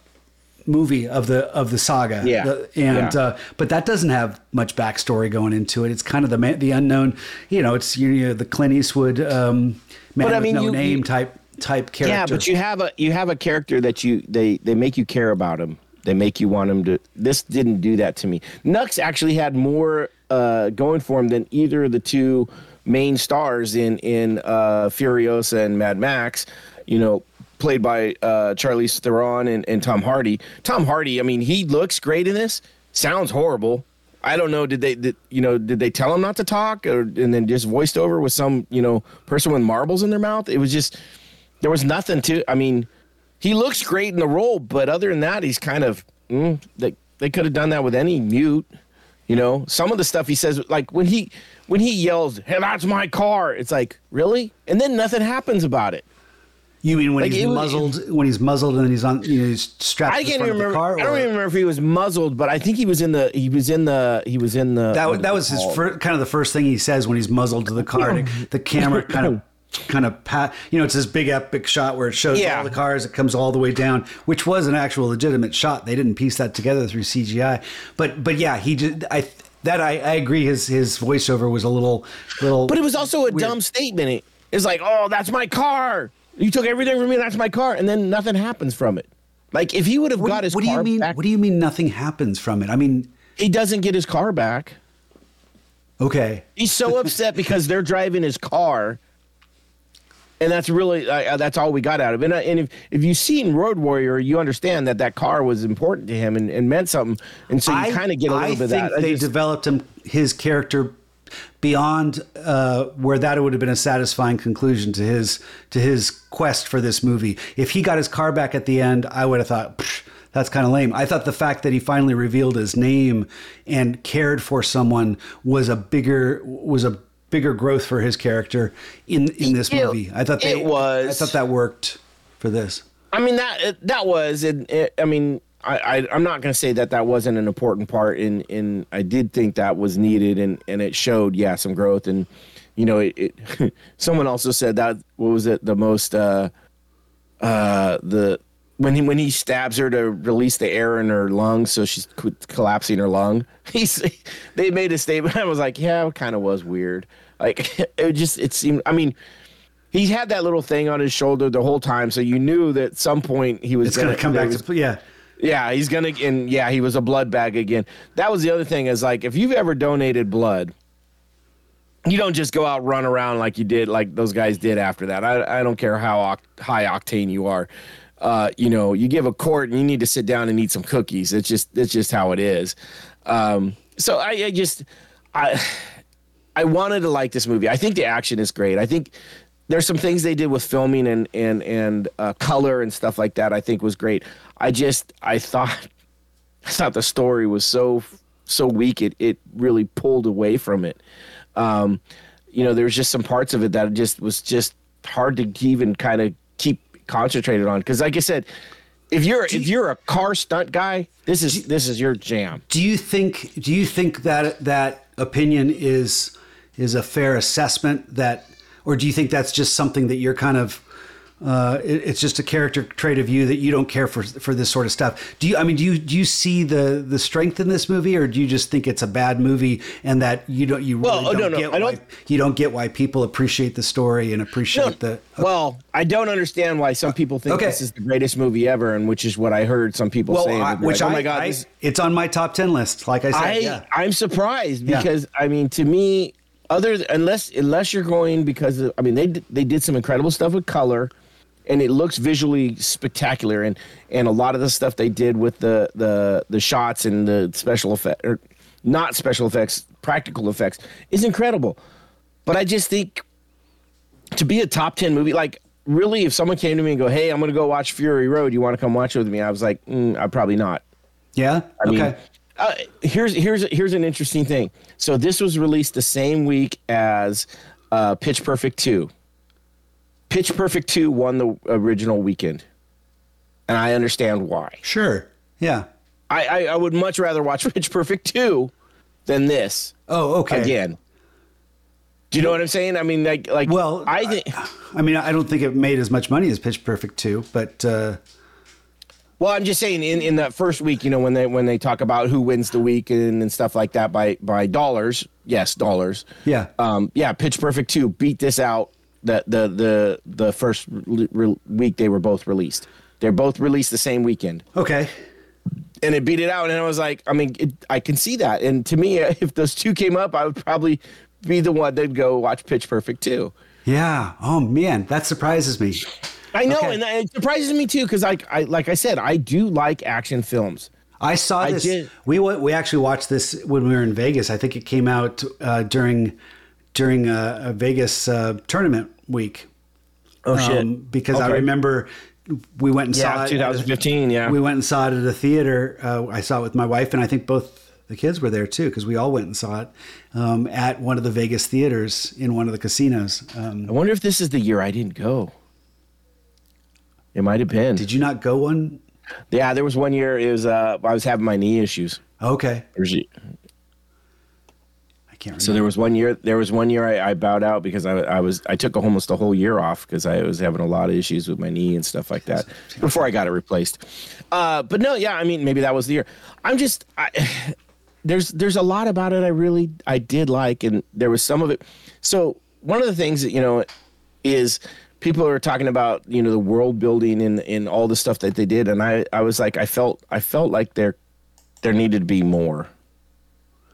S2: movie of the of the saga.
S1: Yeah.
S2: The- and
S1: Yeah.
S2: uh, but that doesn't have much backstory going into it. It's kind of the ma- the unknown. You know, it's you know, the Clint Eastwood um, man
S1: But I
S2: with
S1: mean,
S2: no
S1: you-
S2: name
S1: you-
S2: type type character.
S1: Yeah, but you have a you have a character that you they they make you care about him. They make you want him to. This didn't do that to me. Nux actually had more uh, going for him than either of the two main stars in in uh, Furiosa and Mad Max. You know, played by uh, Charlize Theron and, and Tom Hardy. Tom Hardy, I mean, he looks great in this. Sounds horrible. I don't know. Did they, did, you know, did they tell him not to talk, or and then just voiced over with some, you know, person with marbles in their mouth? It was just there was nothing to. I mean, he looks great in the role, but other than that, he's kind of. Mm, they they could have done that with any mute. You know, some of the stuff he says, like when he when he yells, "Hey, that's my car!" It's like really, and then nothing happens about it.
S2: You mean when
S1: like,
S2: he's
S1: was-
S2: muzzled? When he's muzzled and then he's on, you know, he's strapped
S1: I
S2: to the
S1: can't even remember.
S2: car.
S1: I don't even remember if he was muzzled, but I think he was in the. He was in the. He was in the.
S2: That, that was his
S1: called?
S2: fir- kind of the first thing he says when he's muzzled to the car. The- [LAUGHS] the camera kind of [LAUGHS] kind of pat. You know, it's this big epic shot where it shows
S1: Yeah.
S2: all the cars. It comes all the way down, which was an actual legitimate shot. They didn't piece that together through CGI. But but yeah, he did I that I, I agree. His his voiceover was a little little.
S1: But it was also a
S2: weird.
S1: dumb statement. It- It's like, oh, that's my car. You took everything from me. That's my car, and then nothing happens from it. Like if he would have
S2: What,
S1: got his
S2: what do you mean?
S1: back,
S2: What do you mean? Nothing happens from it. I mean,
S1: he doesn't get his car back.
S2: okay.
S1: He's so upset because they're driving his car, and that's really uh, that's all we got out of it. And, uh, and if if you've seen Road Warrior, you understand that that car was important to him and, and meant something, and so you kind of get a little
S2: I
S1: bit of that. I think
S2: they
S1: just-
S2: developed him his character beyond uh, where that would have been a satisfying conclusion to his to his quest for this movie. If he got his car back at the end, I would have thought. That's kind of lame. I thought the fact that he finally revealed his name and cared for someone was a bigger was a bigger growth for his character in in this
S1: It-
S2: movie. I thought they,
S1: it was.
S2: I thought that worked for this.
S1: I mean that that was it, it, I mean I, I I'm not going to say that that wasn't an important part in in I did think that was needed and and it showed yeah some growth and you know it, it [LAUGHS] someone also said that what was it the most uh uh the when he when he stabs her to release the air in her lungs so she's co- collapsing her lung [LAUGHS] he's they made a statement [LAUGHS] I was like yeah it kind of was weird like it just it seemed I mean he had that little thing on his shoulder the whole time, so you knew that at some point he was
S2: It's going to come back
S1: was-
S2: to yeah.
S1: Yeah, he's gonna and yeah, he was a blood bag again. That was the other thing is like if you've ever donated blood, you don't just go out run around like you did like those guys did after that. I I don't care how oct- high octane you are. Uh, you know, you give a quart and you need to sit down and eat some cookies. It's just it's just how it is. Um, so I, I just I I wanted to like this movie. I think the action is great. I think there's some things they did with filming and and and uh, color and stuff like that. I think was great. I just I thought [LAUGHS] I thought the story was so so weak. It it really pulled away from it. Um, you know, there's just some parts of it that just was just hard to even kind of keep concentrated on. Because like I said, if you're if you're a car stunt guy, this is this is your jam.
S2: Do you think do you think that that opinion is is a fair assessment that or do you think that's just something that you're kind of uh, it- it's just a character trait of you that you don't care for for this sort of stuff. Do you? I mean, do you do you see the the strength in this movie, or do you just think it's a bad movie and that you don't you really
S1: oh,
S2: don't
S1: no, no,
S2: get
S1: I
S2: why
S1: don't-
S2: you don't get why people appreciate the story and appreciate the
S1: Well, I don't understand why some people think
S2: Okay.
S1: this is the greatest movie ever, and which is what I heard some people
S2: well,
S1: saying.
S2: I, which
S1: like,
S2: I,
S1: oh my god,
S2: I-
S1: this-
S2: it's on my top ten list. Like I said,
S1: I
S2: yeah.
S1: I'm surprised
S2: Yeah.
S1: because I mean to me other th- unless unless you're going because of, I mean they they did some incredible stuff with color and it looks visually spectacular and and a lot of the stuff they did with the the the shots and the special effect or not special effects practical effects is incredible but I just think to be a top 10 movie like really if someone came to me and go hey I'm going to go watch Fury Road you want to come watch it with me I was like mm, I probably not
S2: yeah.
S1: I mean,
S2: okay.
S1: Uh, here's here's here's an interesting thing. So this was released the same week as uh, Pitch Perfect two. Pitch Perfect two won the original weekend, and I understand why.
S2: Sure. Yeah.
S1: I I, I would much rather watch [LAUGHS] Pitch Perfect two than this
S2: Oh, okay.
S1: again. Do you know what I'm saying? I mean, like like
S2: Well,
S1: I think.
S2: I mean, I don't think it made as much money as Pitch Perfect 2, but uh,
S1: Well, I'm just saying in, in that first week, you know, when they when they talk about who wins the week and, and stuff like that by by dollars, yes, dollars.
S2: Yeah.
S1: Um, yeah, Pitch Perfect 2 beat this out the the the the first re- re- week they were both released. They're both released the same weekend.
S2: Okay.
S1: And it beat it out and I was like, I mean, it, I can see that. And to me, [LAUGHS] if those two came up, I would probably be the one that'd go watch Pitch Perfect 2.
S2: Yeah. Oh man, that surprises me.
S1: I know,
S2: Okay.
S1: and it surprises me too, because like I like I said, I do like action films.
S2: I saw
S1: I
S2: this.
S1: did.
S2: We we actually watched this when we were in Vegas. I think it came out uh, during during a, a Vegas uh, tournament week.
S1: Oh
S2: Um, because I remember we went and saw
S1: Yeah,
S2: it.
S1: 2015. Yeah,
S2: We went and saw it at a theater. Uh, I saw it with my wife, and I think both the kids were there too, because we all went and saw it um, at one of the Vegas theaters in one of the casinos. Um,
S1: I wonder if this is the year I didn't go. It might have been.
S2: did you not go one?
S1: Yeah, there was one year. It was uh, I was having my knee issues.
S2: Okay, I can't remember.
S1: So there was one year. There was one year I, I bowed out because I, I was I took almost a whole year off because I was having a lot of issues with my knee and stuff like that before I got it replaced. Uh, but no, yeah, I mean maybe that was the year. I'm just I, [SIGHS] there's there's a lot about it I really I did like, and there was some of it. So one of the things that you know is people are talking about you know the world building and and all the stuff that they did, and I I was like I felt I felt like there there needed to be more.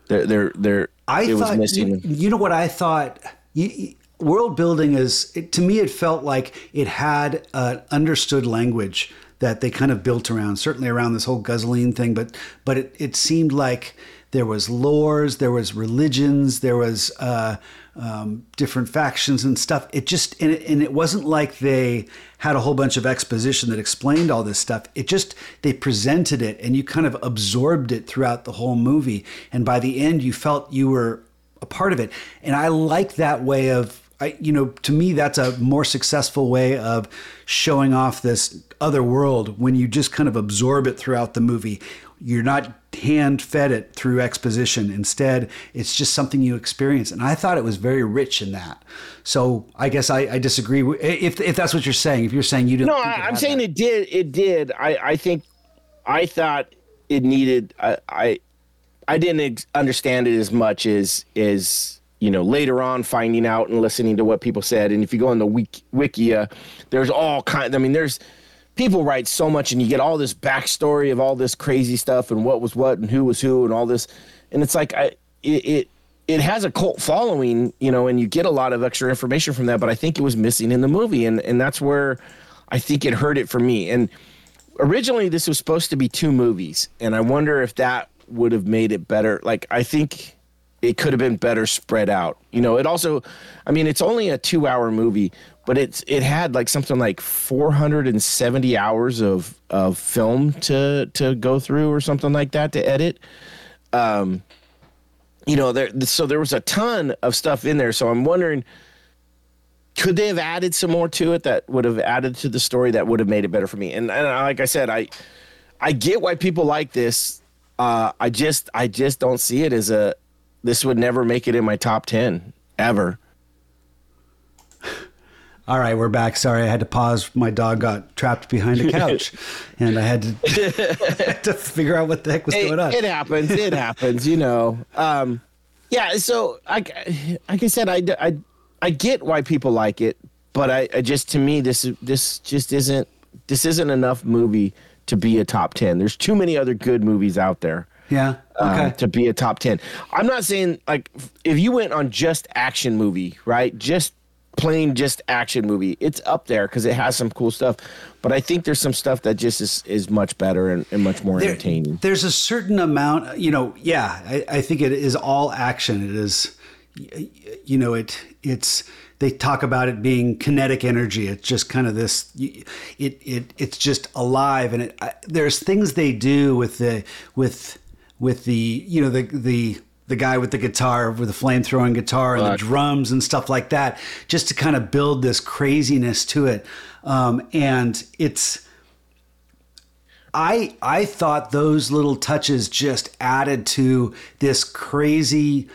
S1: There there there
S2: I
S1: it
S2: thought,
S1: was missing.
S2: You, you know what I thought? You, you- world building is it, to me. It felt like it had an understood language that they kind of built around. Certainly around this whole guzzling thing, but but it, it seemed like there was lores, there was religions, there was uh, um, different factions and stuff. It just and it, and it wasn't like they had a whole bunch of exposition that explained all this stuff. It just they presented it and you kind of absorbed it throughout the whole movie. And by the end, you felt you were a part of it. And I like that way of. I, you know, to me, that's a more successful way of showing off this other world when you just kind of absorb it throughout the movie. You're not hand fed it through exposition. Instead, it's just something you experience. And I thought it was very rich in that. So I guess I, I disagree. with- If, if that's what you're saying, if you're saying you didn't.
S1: No, I, I'm saying
S2: that.
S1: it did. It did. I, I think, I thought it needed. I, I, I didn't ex- understand it as much as as you know later on finding out and listening to what people said. And if you go on the wiki, Wikia, there's all kind. I mean, there's people write so much, and you get all this backstory of all this crazy stuff and what was what and who was who and all this, and it's like I it. it it has a cult following, you know, and you get a lot of extra information from that, but I think it was missing in the movie, and and that's where I think it hurt it for me. And originally, this was supposed to be two movies, and I wonder if that would have made it better. Like, I think it could have been better spread out. You know, it also, I mean, it's only a two-hour movie, but it's it had like something like 470 hours of of film to to go through or something like that to edit. Um, you know there so there was a ton of stuff in there. So i'm wondering could they have added some more to it that would have added to the story that would have made it better for me? And, and like i said i i get why people like this. Uh i just i just don't see it as a this would never make it in my top 10 ever [LAUGHS]
S2: All right, we're back. Sorry, I had to pause. My dog got trapped behind a [LAUGHS] couch, and I had to, [LAUGHS] had to figure out what the heck was
S1: it,
S2: going on.
S1: it happens it happens you know um yeah so I, like i said I, I i get why people like it but i, I just to me this this just isn't this isn't enough movie to be a top 10 there's too many other good movies out there
S2: yeah.
S1: um,
S2: Okay.
S1: to be a top 10 i'm not saying like if you went on just action movie right just plain just action movie it's up there because it has some cool stuff but i think there's some stuff that just is, is much better and, and much more
S2: There-
S1: entertaining
S2: There's a certain amount, you know. Yeah, I, I think it is all action. It is, you know, it it's. They talk about it being kinetic energy. It's just kind of this. It it it's just alive, and it. I, there's things they do with the with with the you know the the the guy with the guitar with the flame throwing guitar and the drums and stuff like that, just to kind of build this craziness to it. Um, and it's I I thought those little touches just added to this crazy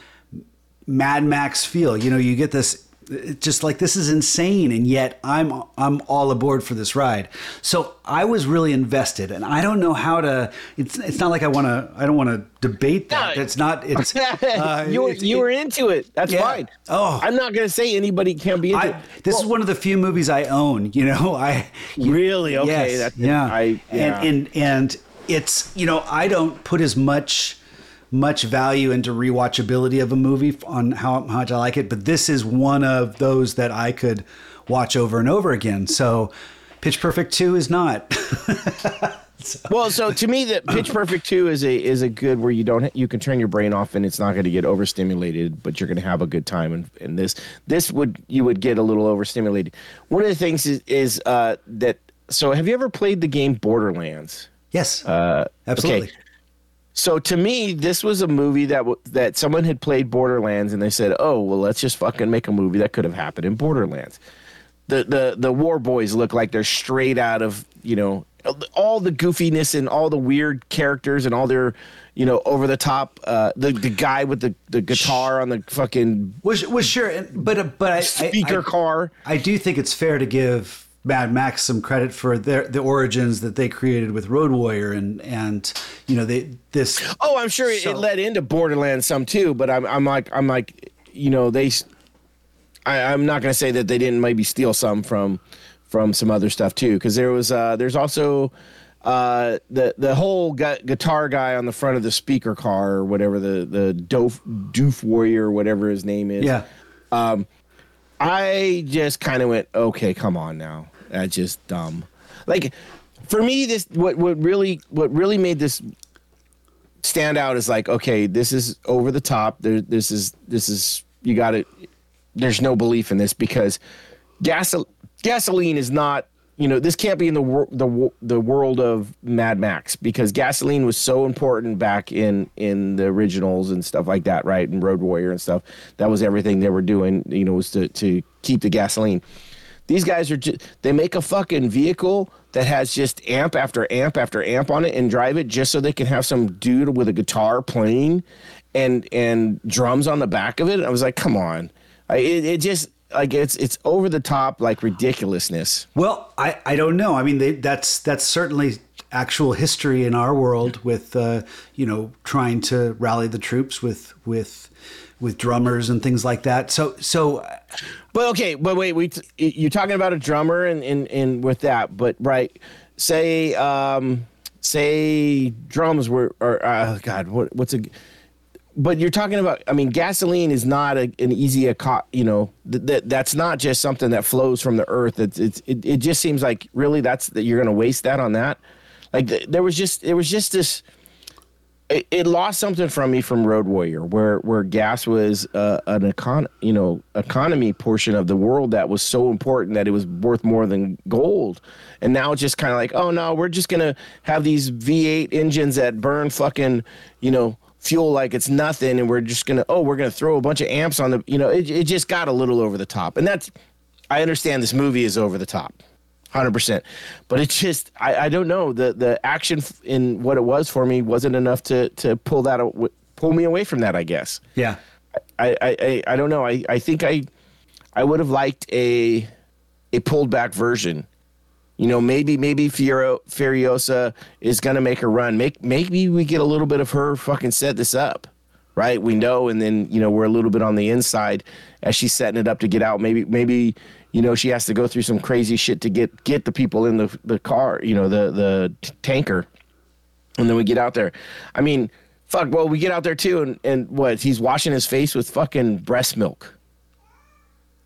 S2: Mad Max feel. You know, you get this It's just like this is insane, and yet I'm I'm all aboard for this ride. So I was really invested, and I don't know how to. It's it's not like I want to. I don't want to debate that.
S1: No.
S2: It's not. It's [LAUGHS] uh,
S1: you were
S2: it's-
S1: you were into it. That's
S2: Yeah.
S1: fine.
S2: Oh.
S1: I'm not gonna say anybody can't be into
S2: I,
S1: it.
S2: this is one of the few movies I own. [LAUGHS] You know, I
S1: Really? Okay,
S2: Yes,
S1: that's-
S2: yeah.
S1: I- yeah.
S2: And, and and it's you know I don't put as much much value into rewatchability of a movie on how much I like it, but this is one of those that I could watch over and over again. So, Pitch Perfect two is not. [LAUGHS]
S1: Well, so to me, that Pitch Perfect two is a is a good where you don't you can turn your brain off and it's not going to get overstimulated, but you're going to have a good time. And, and this this would you would get a little overstimulated. One of the things is is uh, that. So, have you ever played the game Borderlands?
S2: yes, uh, absolutely.
S1: okay. So to me, this was a movie that w- that someone had played Borderlands, and they said, "Oh, well, let's just fucking make a movie that could have happened in Borderlands." The the the War Boys look like they're straight out of you know all the goofiness and all the weird characters and all their you know over the top. Uh, the the guy with the, the guitar on the fucking
S2: Was was sure, but uh, but I, I-
S1: speaker
S2: I,
S1: car.
S2: I do think it's fair to give Mad Max some credit for their the origins that they created with Road Warrior and and you know they this
S1: Oh, I'm sure it-
S2: So-
S1: it led into Borderlands some too, but I'm I'm like I'm like you know they I'm not gonna say that they didn't maybe steal some from from some other stuff too because there was uh there's also uh the the whole gu- guitar guy on the front of the speaker car or whatever the the doof doof warrior whatever his name is
S2: yeah um,
S1: I just kind of went, okay, come on now. That's just dumb. Like for me, this what what really what really made this stand out is like, okay, this is over the top. There, this is this is you got to. There's no belief in this because gasol- gasoline is not. You know, this can't be in the wor- the the world of Mad Max because gasoline was so important back in in the originals and stuff like that, right? And Road Warrior and stuff. That was everything they were doing. You know, was to to keep the gasoline. These guys are just they make a fucking vehicle that has just amp after amp after amp on it and drive it just so they can have some dude with a guitar playing and and drums on the back of it. I was like, come on. I, it, it just like it's it's over the top like ridiculousness.
S2: Well, I, I don't know. I mean, they, that's that's certainly actual history in our world with uh, you know trying to rally the troops with with with drummers and things like that. So so
S1: But okay, but wait, we you're talking about a drummer and and, and with that, but right, say um say drums were or uh, God, what what's a but you're talking about i mean gasoline is not a, an easy you know th- that that's not just something that flows from the earth. It's, it's it, it just seems like really that's that you're going to waste that on that. Like th- there was just there was just this it, it lost something from me from road warrior where where gas was uh, an econ you know economy portion of the world that was so important that it was worth more than gold. And now it's just kind of like oh no we're just gonna have these v8 engines that burn fucking you know fuel like it's nothing and we're just gonna oh we're gonna throw a bunch of amps on the you know it, it just got a little over the top. And that's i understand this movie is over the top 100% but it just I, I don't know the the action in what it was for me wasn't enough to to pull that pull me away from that i guess
S2: yeah,
S1: i i i, I don't know i i think i i would have liked a a pulled back version you know, maybe maybe Fiero, Furiosa is gonna make a run. Make maybe we get a little bit of her fucking set this up, right? We know, and then you know we're a little bit on the inside as she's setting it up to get out. Maybe maybe you know she has to go through some crazy shit to get get the people in the the car, you know, the the t- tanker, and then we get out there. I mean, fuck. Well, we get out there too, and and what? He's washing his face with fucking breast milk.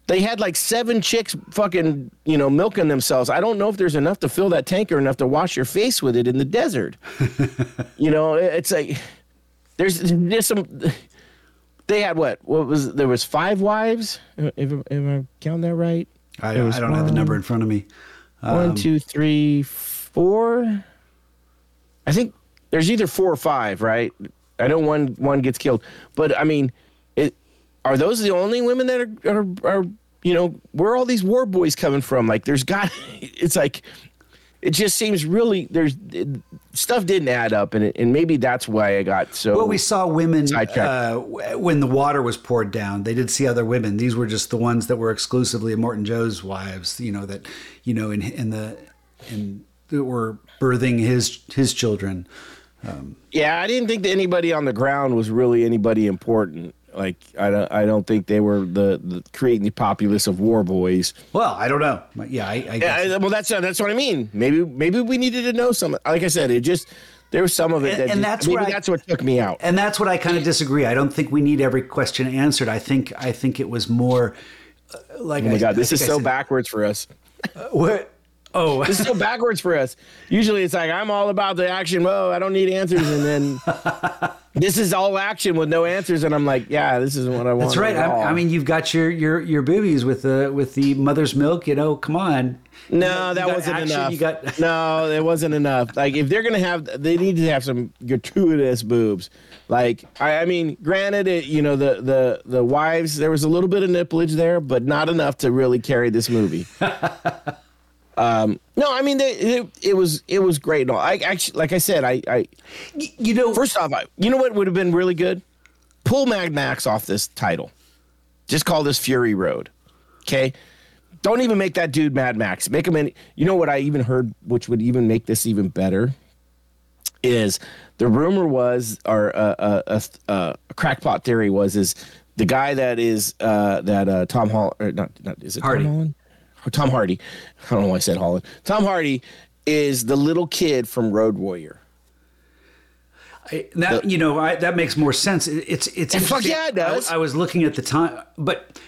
S1: They had like seven chicks fucking, you know, milking themselves. I don't know if there's enough to fill that tanker enough to wash your face with it in the desert. [LAUGHS] you know, it's like there's there's some. They had what? What was there was five wives? If, if I count that right,
S2: I, I don't have the number in front of me.
S1: one, um, two, three, four. I think there's either four or five, right? I know one one gets killed, but I mean, it are those the only women that are are, are you know where are all these war boys coming from? Like, there's got [LAUGHS] it's like it just seems really there's it, stuff didn't add up, and it, and maybe that's why I got so.
S2: Well, we saw women uh, when the water was poured down. They did see other women. These were just the ones that were exclusively Morton Joe's wives. You know that, you know, in in the in that were birthing his his children.
S1: Yeah, I didn't think that anybody on the ground was really anybody important. Like I don't, I don't think they were the, the creating the populace of war boys.
S2: Well, I don't know. Yeah, I, I guess.
S1: Yeah, well, that's that's what I mean. Maybe maybe we needed to know some. Like I said, it just there was some of it
S2: And-
S1: that
S2: and that's
S1: maybe
S2: I-
S1: that's what took me out.
S2: and that's what I kind of disagree. I don't think we need every question answered. I think I think it was more uh, like.
S1: Oh my
S2: I-
S1: god, this is so
S2: said-
S1: backwards for us.
S2: What? Oh,
S1: This is so backwards for us. Usually it's like I'm all about the action. Whoa, I don't need answers, and then [LAUGHS] this is all action with no answers, and I'm like, yeah, this isn't what I want.
S2: that's right. I, I mean, you've got your your your boobies with the with the mother's milk. You know, come on.
S1: No, that wasn't
S2: action,
S1: enough.
S2: you got- [LAUGHS]
S1: no, it wasn't enough. Like if they're gonna have, they need to have some gratuitous boobs. Like I, I mean, granted, it, you know the the the wives, there was a little bit of nipplage there, but not enough to really carry this movie. [LAUGHS] um, no, I mean, they, it, it was it was great. No, I actually, like I said, I, I
S2: You know,
S1: First off, I, you know what would have been really good? Pull Mad Max off this title. Just call this Fury Road. Okay? Don't even make that dude Mad Max. Make him in. You know what I even heard, which would even make this even better, is the rumor was, or uh, uh, uh, uh, a crackpot theory was, is the guy that is uh, that uh, Tom Hall, or not, not is it
S2: Hardy.
S1: Tom Holland? Or Tom Hardy. I don't know why I said Holland. Tom Hardy is the little kid from Road Warrior.
S2: I, that you know I, that makes more sense. It- It's it's
S1: And fuck yeah, it does.
S2: I, I was looking at the time, but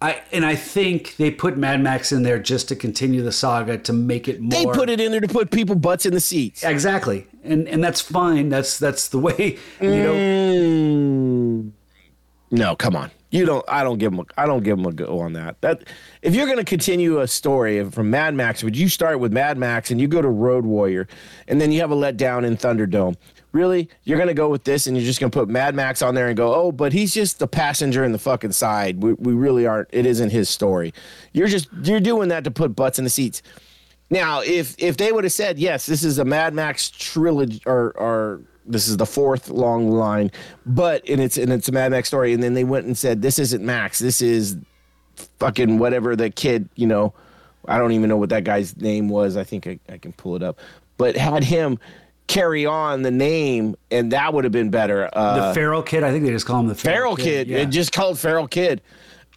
S2: I and I think they put Mad Max in there just to continue the saga to make it more.
S1: They put it in there to put people butts in the seats.
S2: exactly, and and that's fine. That's that's the way [LAUGHS] you know.
S1: Mm, no, come on. You don't. I don't give them. A, I don't give them a go on that. That if you're going to continue a story from Mad Max, would you start with Mad Max and you go to Road Warrior, and then you have a letdown in Thunderdome? Really, you're going to go with this, and you're just going to put Mad Max on there and go, oh, but he's just the passenger in the fucking side. We, we really aren't. It isn't his story. You're just you're doing that to put butts in the seats. Now, if if they would have said yes, this is a Mad Max trilogy, or or this is the fourth long line, but and it's and it's a Mad Max story, and then they went and said this isn't Max, this is fucking whatever the kid, you know, I don't even know what that guy's name was. I think I, I can pull it up, but had him carry on the name, and that would have been better. Uh,
S2: The Feral Kid, I think they just call him the
S1: Feral Kid.
S2: Yeah.
S1: It just called Feral Kid.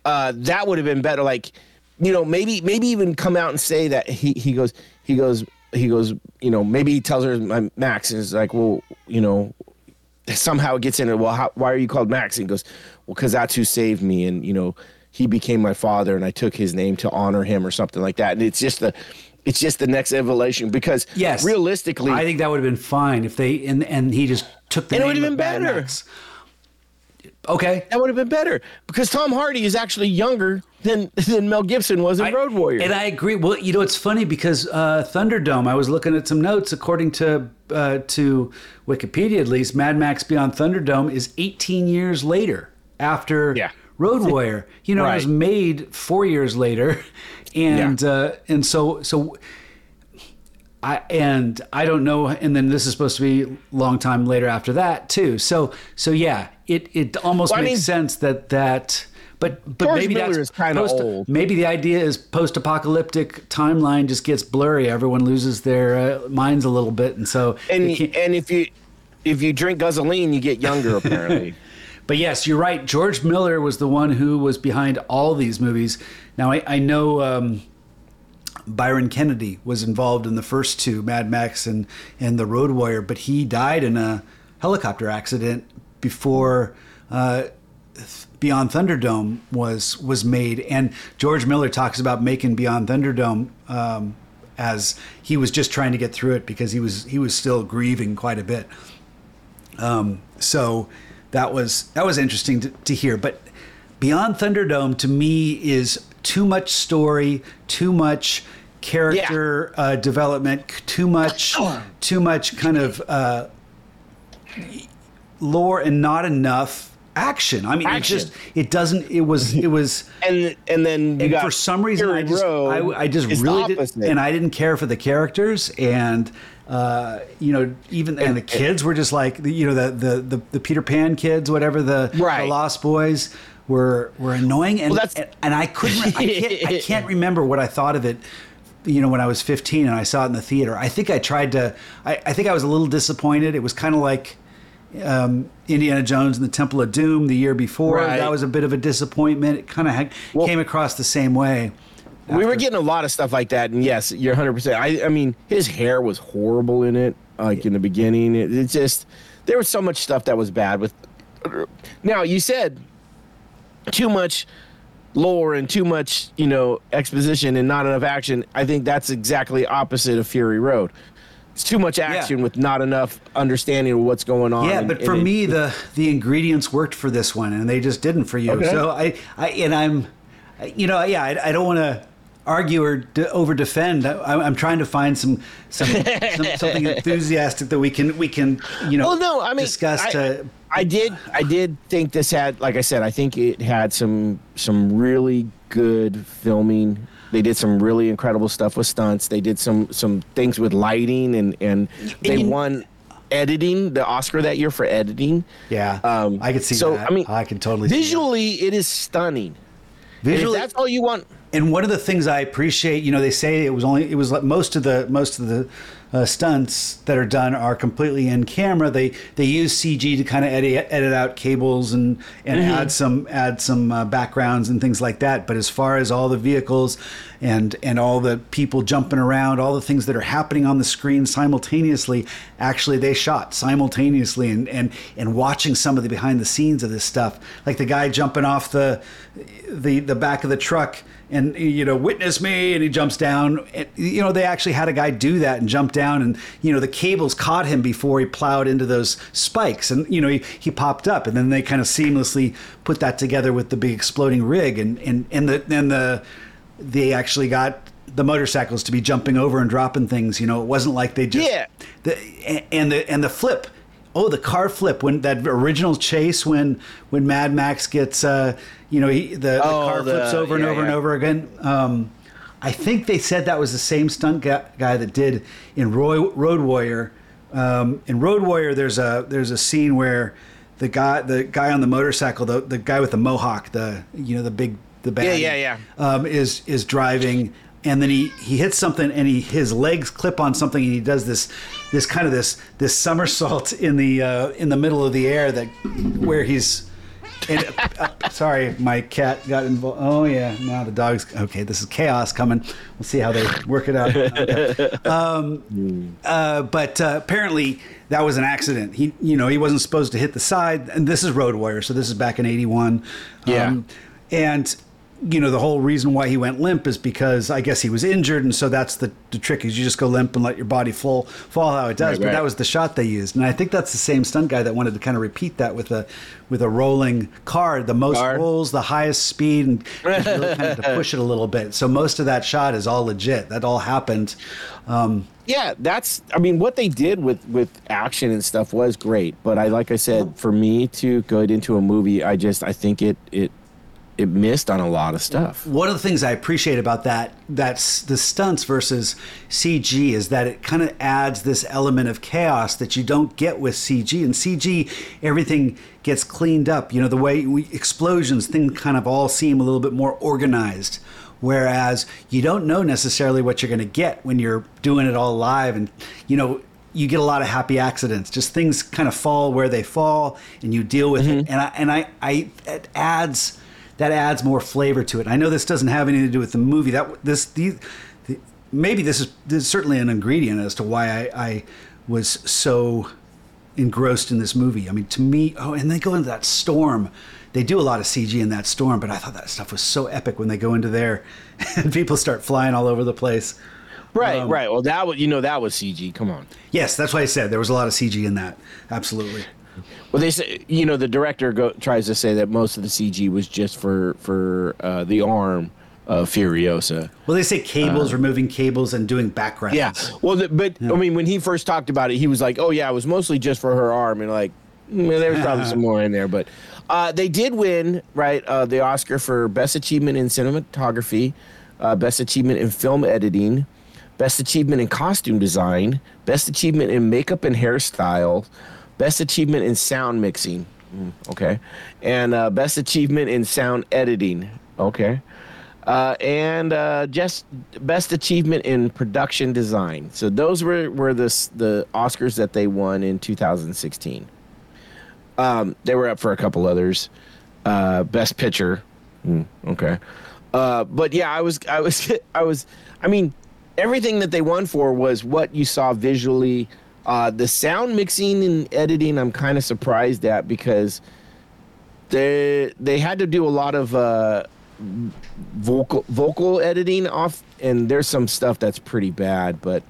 S1: Uh, that would have been better. Like, you know, maybe maybe even come out and say that he he goes he goes he goes. You know, maybe he tells her my Max is like, well, you know, somehow it gets in it. Well, how, why are you called Max? And he goes, well, because that's who saved me, and you know, he became my father, and I took his name to honor him, or something like that. And it's just the it's just the next evolution because
S2: Yes.
S1: realistically,
S2: I think that would have been fine if they and and he just took the
S1: And it
S2: name
S1: would have been better.
S2: Max. Okay.
S1: that would have been better because Tom Hardy is actually younger than than Mel Gibson was in
S2: I-
S1: Road Warrior.
S2: And I agree. Well, you know, it's funny because uh, Thunderdome. I was looking at some notes. According to uh, to Wikipedia, at least, Mad Max Beyond Thunderdome is 18 years later after
S1: Yeah.
S2: Road Warrior. You know, it was made four years later, [LAUGHS] and uh, and so so. I and I don't know, and then this is supposed to be a long time later after that too. So so yeah, it it almost
S1: Well, I
S2: makes
S1: mean-
S2: sense that that. But but
S1: George
S2: maybe
S1: Miller
S2: that's
S1: kinda old.
S2: Maybe the idea is post-apocalyptic timeline just gets blurry. Everyone loses their uh, minds a little bit, and so
S1: and and if you if you drink gasoline, you get younger apparently. [LAUGHS]
S2: But yes, you're right. George Miller was the one who was behind all these movies. Now I, I know um, Byron Kennedy was involved in the first two, Mad Max and and The Road Warrior, but he died in a helicopter accident before uh, Beyond Thunderdome was was made. And George Miller talks about making Beyond Thunderdome. Um, as he was just trying to get through it because he was he was still grieving quite a bit. Um, so that was that was interesting to, to hear. But Beyond Thunderdome to me is too much story, too much character uh, development, too much [COUGHS] too much kind of uh, lore, and not enough action. I mean,
S1: Action.
S2: it just it doesn't. It was [LAUGHS] it was.
S1: and and then you
S2: and for some reason, I just I, I just really did, and I didn't care for the characters, and uh, you know, even and the kids were just like you know the the the, the Peter Pan kids, whatever the,
S1: Right.
S2: the Lost Boys were were annoying, and
S1: Well,
S2: and, and I couldn't I can't I [LAUGHS] can't remember what I thought of it. You know, when I was 15 and I saw it in the theater, I think I tried to. I, I think I was a little disappointed. It was kind of like um, Indiana Jones and the Temple of Doom the year before.
S1: Right.
S2: That was a bit of a disappointment. It kind of ha-
S1: Well-
S2: came across the same way.
S1: we were getting a lot of stuff like that and yes you're 100% i i mean his hair was horrible in it like in the beginning it, it just there was so much stuff that was bad with now you said too much lore and too much you know exposition and not enough action i think that's exactly opposite of fury road it's too much action with not enough understanding of what's going on
S2: Yeah,
S1: and-
S2: but
S1: and
S2: for
S1: it-
S2: me, the the ingredients worked for this one, and they just didn't for you.
S1: Okay.
S2: So I, I and I'm, you know, yeah, I, I don't want to argue or de- over defend. I, I'm trying to find some, some, some [LAUGHS] something enthusiastic that we can we can you know
S1: well no i mean
S2: discuss
S1: I,
S2: to
S1: I did i did think this had like i said i think it had some some really good filming they did some really incredible stuff with stunts they did some some things with lighting and and they won editing the oscar that year for editing
S2: yeah.
S1: um
S2: I could see
S1: so
S2: that.
S1: i mean
S2: I can totally see
S1: visually it is stunning
S2: visually
S1: that's all you want
S2: and one of the things I appreciate, you know, they say it was only it was like most of the most of the uh, stunts that are done are completely in camera. They they use CG to kind of edit edit out cables and and
S1: Mm-hmm.
S2: add some add some uh, backgrounds and things like that. But as far as all the vehicles and and all the people jumping around, all the things that are happening on the screen simultaneously, actually they shot simultaneously and and and watching some of the behind the scenes of this stuff, like the guy jumping off the the the back of the truck and you know witness me and he jumps down. And, you know they actually had a guy do that and jump down and you know the cables caught him before he plowed into those spikes. And you know he, he popped up and then they kind of seamlessly put that together with the big exploding rig. And and and the and the they actually got the motorcycles to be jumping over and dropping things you know it wasn't like they just
S1: Yeah.
S2: the and the and the flip oh the car flip when that original chase when when mad max gets uh you know he, the, the
S1: Oh,
S2: car
S1: the-
S2: flips over and
S1: yeah,
S2: over and over again um i think they said that was the same stunt guy, guy that did in Roy, road warrior um in road warrior there's a there's a scene where the guy the guy on the motorcycle the, the guy with the mohawk the you know the big the bad
S1: yeah, yeah.
S2: um, is is driving. And then he he hits something and he his legs clip on something and he does this this kind of this this somersault in the uh, in the middle of the air that where he's and, uh, sorry my cat got involved. Oh yeah now the dog's okay this is chaos coming. We'll see how they work it out. [LAUGHS] Okay. um, uh, but uh, apparently that was an accident. He you know he wasn't supposed to hit the side. And this is road warrior so this is back in 81
S1: Yeah.
S2: um, and you know the whole reason why he went limp is because I guess he was injured, and so that's the, the trick is you just go limp and let your body fall fall how it does.
S1: Right,
S2: but
S1: right.
S2: that was the shot they used, and I think that's the same stunt guy that wanted to kind of repeat that with a with a rolling car, the most
S1: Car.
S2: rolls, the highest speed, and [LAUGHS] really kind of to push it a little bit. So most of that shot is all legit. That all happened. Um,
S1: yeah that's i mean what they did with with action and stuff was great but i like i said for me to go into a movie i just i think it it it missed on a lot of stuff
S2: One of the things I appreciate about that that's the stunts versus CG is that it kind of adds this element of chaos that you don't get with CG. And CG, everything gets cleaned up. You know, the way we, explosions, things kind of all seem a little bit more organized. Whereas you don't know necessarily what you're going to get when you're doing it all live, and you know you get a lot of happy accidents. Just things kind of fall where they fall, and you deal with it. Mm-hmm. And I and I, I it adds that adds more flavor to it. I know this doesn't have anything to do with the movie. That this the, the maybe this is, this is certainly an ingredient as to why I, I was so engrossed in this movie. I mean, to me, oh, and they go into that storm. They do a lot of CG in that storm, but I thought that stuff was so epic when they go into there [LAUGHS] and people start flying all over the place.
S1: right
S2: Um,
S1: right well that was you know that was cg come on
S2: Yes, that's why I said there was a lot of CG in that. Absolutely.
S1: Well they say you know the director go, tries to say that most of the cg was just for for uh, the arm of furiosa
S2: Well, they say cables, removing cables, and doing backgrounds.
S1: Yeah. Well, the, but I mean, when he first talked about it, he was like, "Oh yeah, it was mostly just for her arm," and like, mm, there was probably some more in there. But Uh, they did win, right, uh, the Oscar for Best Achievement in Cinematography, uh, Best Achievement in Film Editing, Best Achievement in Costume Design, Best Achievement in Makeup and Hairstyle, Best Achievement in Sound Mixing. Mm, okay. And uh, Best Achievement in Sound Editing. Okay. Uh, and uh, just best achievement in production design. So those were were the the Oscars that they won in 2016. Um, they were up for a couple others. Uh, best picture. Mm, okay. Uh, but yeah, I was I was [LAUGHS] I was I mean everything that they won for was what you saw visually. Uh, the sound mixing and editing, I'm kind of surprised at because they they had to do a lot of uh, vocal vocal editing off, and there's some stuff that's pretty bad, but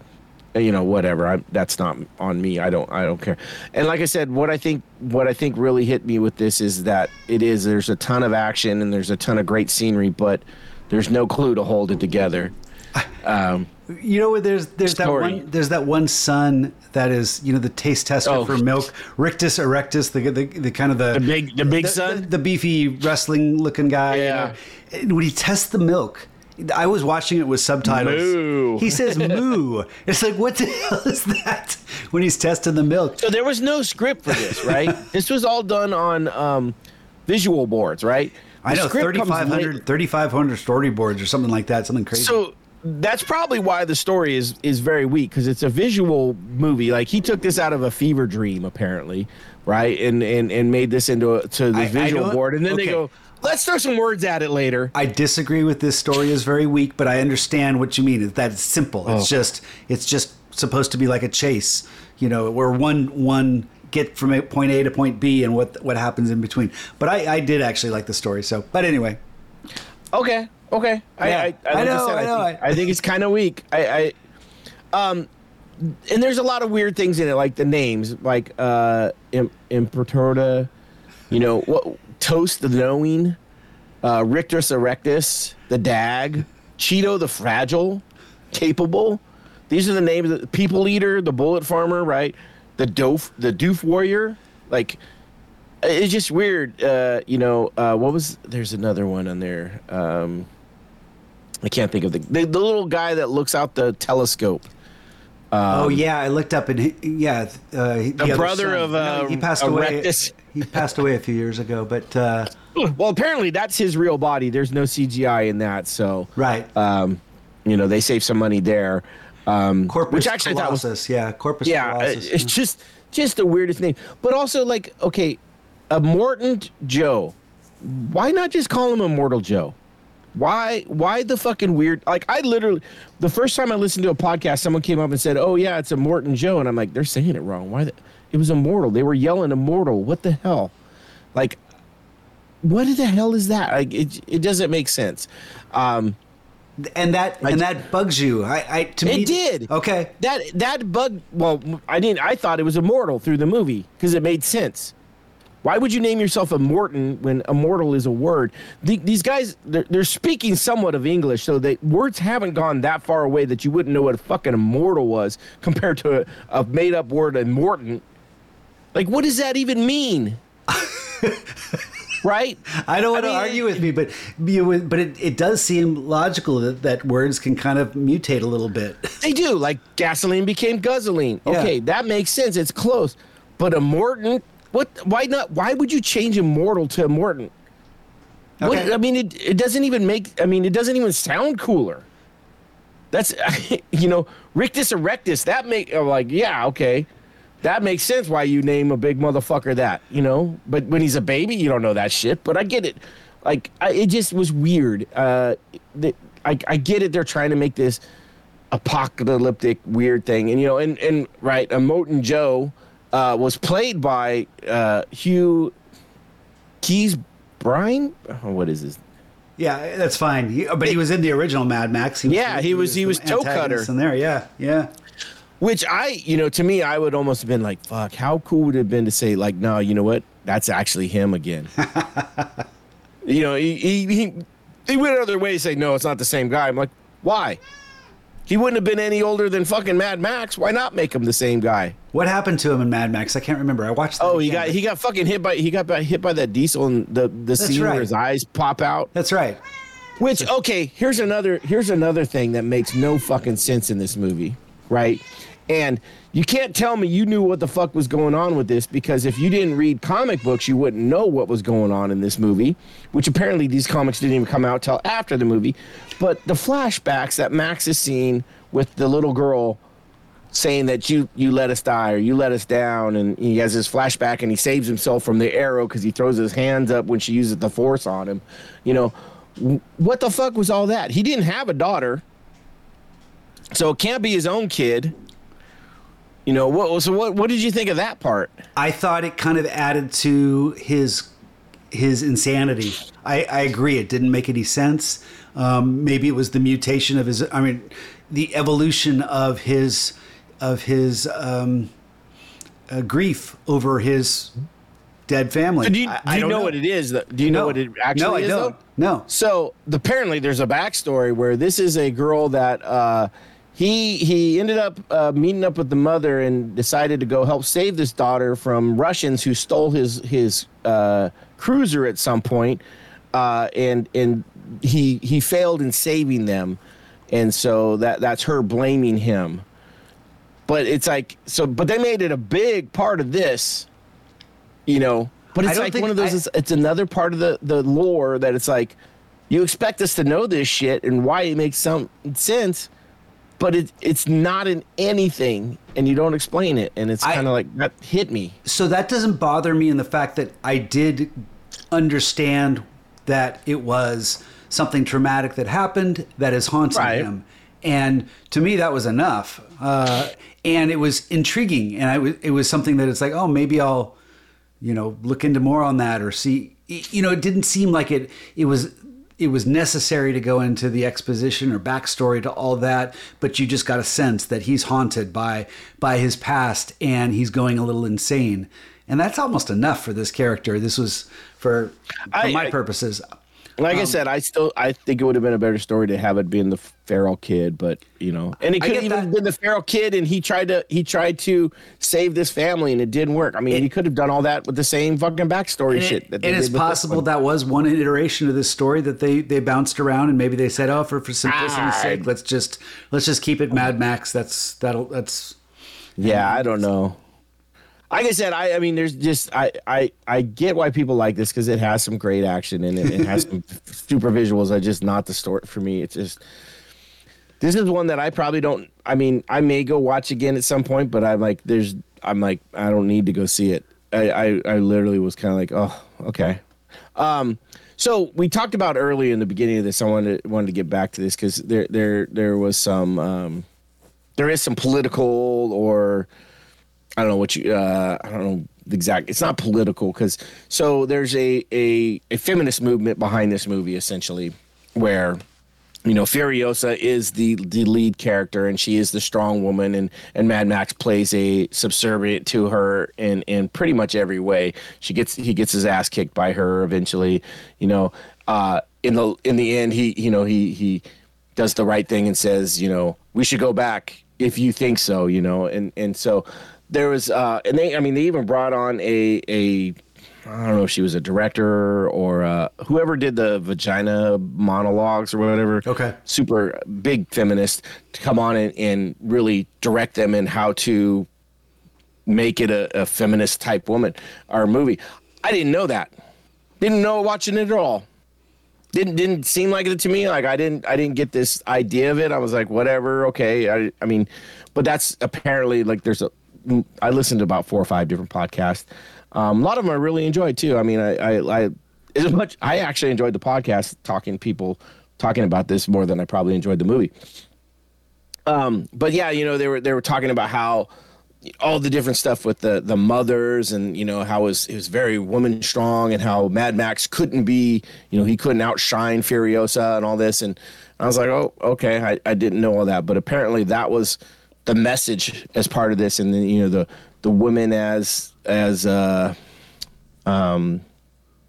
S1: you know whatever. I, that's not on me. I don't I don't care. And like I said, what I think what I think really hit me with this is that it is there's a ton of action and there's a ton of great scenery, but there's no clue to hold it together. [LAUGHS] Um,
S2: You know, there's there's
S1: Story.
S2: that one there's that one son that is you know the taste tester
S1: Oh.
S2: for milk, Rictus Erectus, the the, the kind of the
S1: The big- the big
S2: the,
S1: son?
S2: the, the beefy wrestling looking guy. you
S1: Yeah.
S2: know. And when he tests the milk. I was watching it with subtitles.
S1: Moo.
S2: He says moo. [LAUGHS] It's like what the hell is that? When he's testing the milk.
S1: So there was no script for this, right? [LAUGHS] this was all done on um, visual boards, right?
S2: I know
S1: script
S2: 3,500
S1: late-
S2: 3,500 storyboards or something like that. Something crazy.
S1: So that's probably why the story is is very weak because it's a visual movie. Like he took this out of a fever dream, apparently, right? And and and made this into a, to the visual board, and then they go, let's throw some words at it later.
S2: I disagree with this story is very weak, but I understand what you mean. It's that it's simple. It's
S1: Oh.
S2: just it's just supposed to be like a chase, you know, where one one get from a- point A to point B and what what happens in between. But I, I did actually like the story. So, but anyway,
S1: Okay, okay. I,
S2: Yeah.
S1: I, I,
S2: I
S1: like
S2: know,
S1: said,
S2: I know,
S1: think,
S2: I-
S1: I think it's kind of weak. I, I, um, and there's a lot of weird things in it, like the names, like uh, Im- Impertorta, you know, what Toast the Knowing, uh, Rictus Erectus, the Dag, Cheedo the Fragile, Capable. These are the names. of the People Eater, the Bullet Farmer, right? The Doof, the Doof Warrior, like it's just weird uh you know uh what was there's another one on there um i can't think of the the, the little guy that looks out the telescope
S2: oh yeah, I looked up and he, yeah, uh, the,
S1: Um, the brother
S2: son.
S1: of,
S2: No,
S1: uh,
S2: he passed away.
S1: Erectus.
S2: He passed away a few years ago, but uh, [CLEARS THROAT]
S1: well apparently that's his real body there's no cgi in that so
S2: right,
S1: um you know they save some money there um
S2: Corpus
S1: which actually I thought was
S2: yeah, Corpus
S1: yeah uh,
S2: Colossus.
S1: it's just just the weirdest name but also like okay a morton joe why not just call him immortal joe why why the fucking weird like i literally the first time i listened to a podcast someone came up and said oh yeah it's a morton joe and i'm like they're saying it wrong why the, it was immortal they were yelling immortal what the hell like what the hell is that like it, it doesn't make sense um
S2: and that and that bugs you. I, I to me
S1: it did.
S2: Okay,
S1: That that bug. Well, I didn't. I thought it was immortal through the movie because it made sense. Why would you name yourself a Morton when immortal is a word? The, these guys, they're, they're speaking somewhat of English, so they words haven't gone that far away that you wouldn't know what a fucking immortal was compared to a, a made up word Immortan. Like, what does that even mean? [LAUGHS] right?
S2: I don't want
S1: I
S2: to
S1: mean,
S2: argue with me, but you, but it, it does seem logical that, that words can kind of mutate a little bit. [LAUGHS]
S1: They do. Like gasoline became guzzling.
S2: Yeah.
S1: Okay, that makes sense. It's close. But Immortan, what? Why not? Why would you change immortal to? What,
S2: Okay.
S1: I mean, it, it doesn't even make. I mean, it doesn't even sound cooler. That's [LAUGHS] you know, Rictus Erectus. That make I'm like yeah okay, that makes sense. Why you name a big motherfucker that you know? But when he's a baby, you don't know that shit. But I get it. Like I, it just was weird. Uh, the, I I get it. They're trying to make this apocalyptic weird thing, and you know, and and right, Immortan Joe uh, was played by uh, Hugh Keys Brine. Oh, what is this?
S2: Yeah, that's fine. He, but he was in the original Mad Max. He
S1: Yeah, he was- he
S2: the
S1: was toe cutter.
S2: in there. Yeah, yeah.
S1: Which I, you know, to me, I would almost have been like, fuck, how cool would it have been to say, like, no, you know what? That's actually him again. [LAUGHS] you know, he, he, he, he went another way to say, no, it's not the same guy. I'm like, why? He wouldn't have been any older than fucking Mad Max. Why not make him the same guy?
S2: What happened to him in Mad Max? I can't remember. I watched.
S1: Oh, he
S2: again.
S1: got he got fucking hit by he got hit by that diesel and the the scene
S2: right.
S1: where his eyes pop out.
S2: That's right.
S1: Which okay, here's another here's another thing that makes no fucking sense in this movie, right? And you can't tell me you knew what the fuck was going on with this because if you didn't read comic books, you wouldn't know what was going on in this movie, which apparently these comics didn't even come out till after the movie. But the flashbacks that Max is seeing with the little girl saying that you you let us die or you let us down and he has his flashback and he saves himself from the arrow because he throws his hands up when she uses the force on him. You know what the fuck was all that? He didn't have a daughter. So it can't be his own kid you know what so what what did you think of that part
S2: I thought it kind of added to his his insanity. I, I agree. It didn't make any sense. Um, maybe it was the mutation of his. I mean, the evolution of his of his um, uh, grief over his dead family.
S1: do you,
S2: I-
S1: do
S2: I
S1: you
S2: don't
S1: know, what it is though? do you know what it actually
S2: No, I
S1: is
S2: don't.
S1: though?
S2: No.
S1: So apparently, there's a backstory where this is a girl that uh, he he ended up uh, meeting up with the mother and decided to go help save this daughter from Russians who stole his his uh, cruiser at some point, uh, and and he he failed in saving them, and so that that's her blaming him. But it's like so, but they made it a big part of this, you know. But it's like one of those.
S2: I-
S1: it's, it's another part of the the lore that it's like you expect us to know this shit and why it makes some sense, but it it's not in anything, and you don't explain it, and it's kind of like that hit me.
S2: so that doesn't bother me in the fact that I did understand that it was something traumatic that happened that is haunting
S1: Right.
S2: him. And to me, that was enough. Uh, and it was intriguing. And I was, it was something that it's like, oh, maybe I'll, you know, look into more on that or see, you know, it didn't seem like it, it was, it was necessary to go into the exposition or backstory to all that, but you just got a sense that he's haunted by by his past and he's going a little insane, and that's almost enough for this character. This was for, for
S1: I-
S2: my
S1: I-
S2: purposes.
S1: Like I
S2: Um,
S1: said, I still I think it would have been a better story to have it being the feral kid, but you know, and it could
S2: get
S1: even
S2: that.
S1: been the feral kid, and he tried to he tried to save this family, and it didn't work. I mean, he could have done all that with the same fucking backstory
S2: And
S1: shit.
S2: it,
S1: that they
S2: and it's possible that was one iteration of this story that they they bounced around and maybe they said, oh, for for simplicity's
S1: Ah,
S2: sake, let's just let's just keep it Mad Max. That's that'll that's
S1: Yeah, I don't know. Like I said, I, I mean, there's just I, I I get why people like this because it has some great action and it. It has some [LAUGHS] super visuals. I just not the story for me. It's just this is one that I probably don't. I mean, I may go watch again at some point, but I'm like, there's I'm like, I don't need to go see it. I I, I literally was kind of like, oh, okay. Um, so we talked about early in the beginning of this. I wanted to, wanted to get back to this because there there there was some um, there is some political or I don't know what you uh, I don't know the exact. It's not political because so there's a, a a feminist movement behind this movie essentially where you know Furiosa is the the lead character and she is the strong woman and and Mad Max plays a subservient to her in in pretty much every way. She gets he gets his ass kicked by her eventually, you know. Uh, in the in the end, he you know he he does the right thing and says you know we should go back if you think so, you know. And and so there was uh and they I mean they even brought on a a I don't know if she was a director or uh, whoever did the vagina monologues or whatever.
S2: Okay.
S1: Super big feminist to come on and, and really direct them in how to make it a, a feminist type woman or movie. I didn't know that. Didn't know watching it at all. Didn't didn't seem like it to me. Like I didn't I didn't get this idea of it. I was like, whatever, okay. I I mean, but that's apparently like there's a. I listened to about four or five different podcasts. Um, a lot of them I really enjoyed too. I mean, I I, I as much I actually enjoyed the podcast talking people talking about this more than I probably enjoyed the movie. Um, but yeah, you know, they were they were talking about how all the different stuff with the the mothers and you know how it was it was very woman strong and how Mad Max couldn't be you know he couldn't outshine Furiosa and all this and I was like oh okay I, I didn't know all that but apparently that was the message as part of this and then you know the the women as as uh um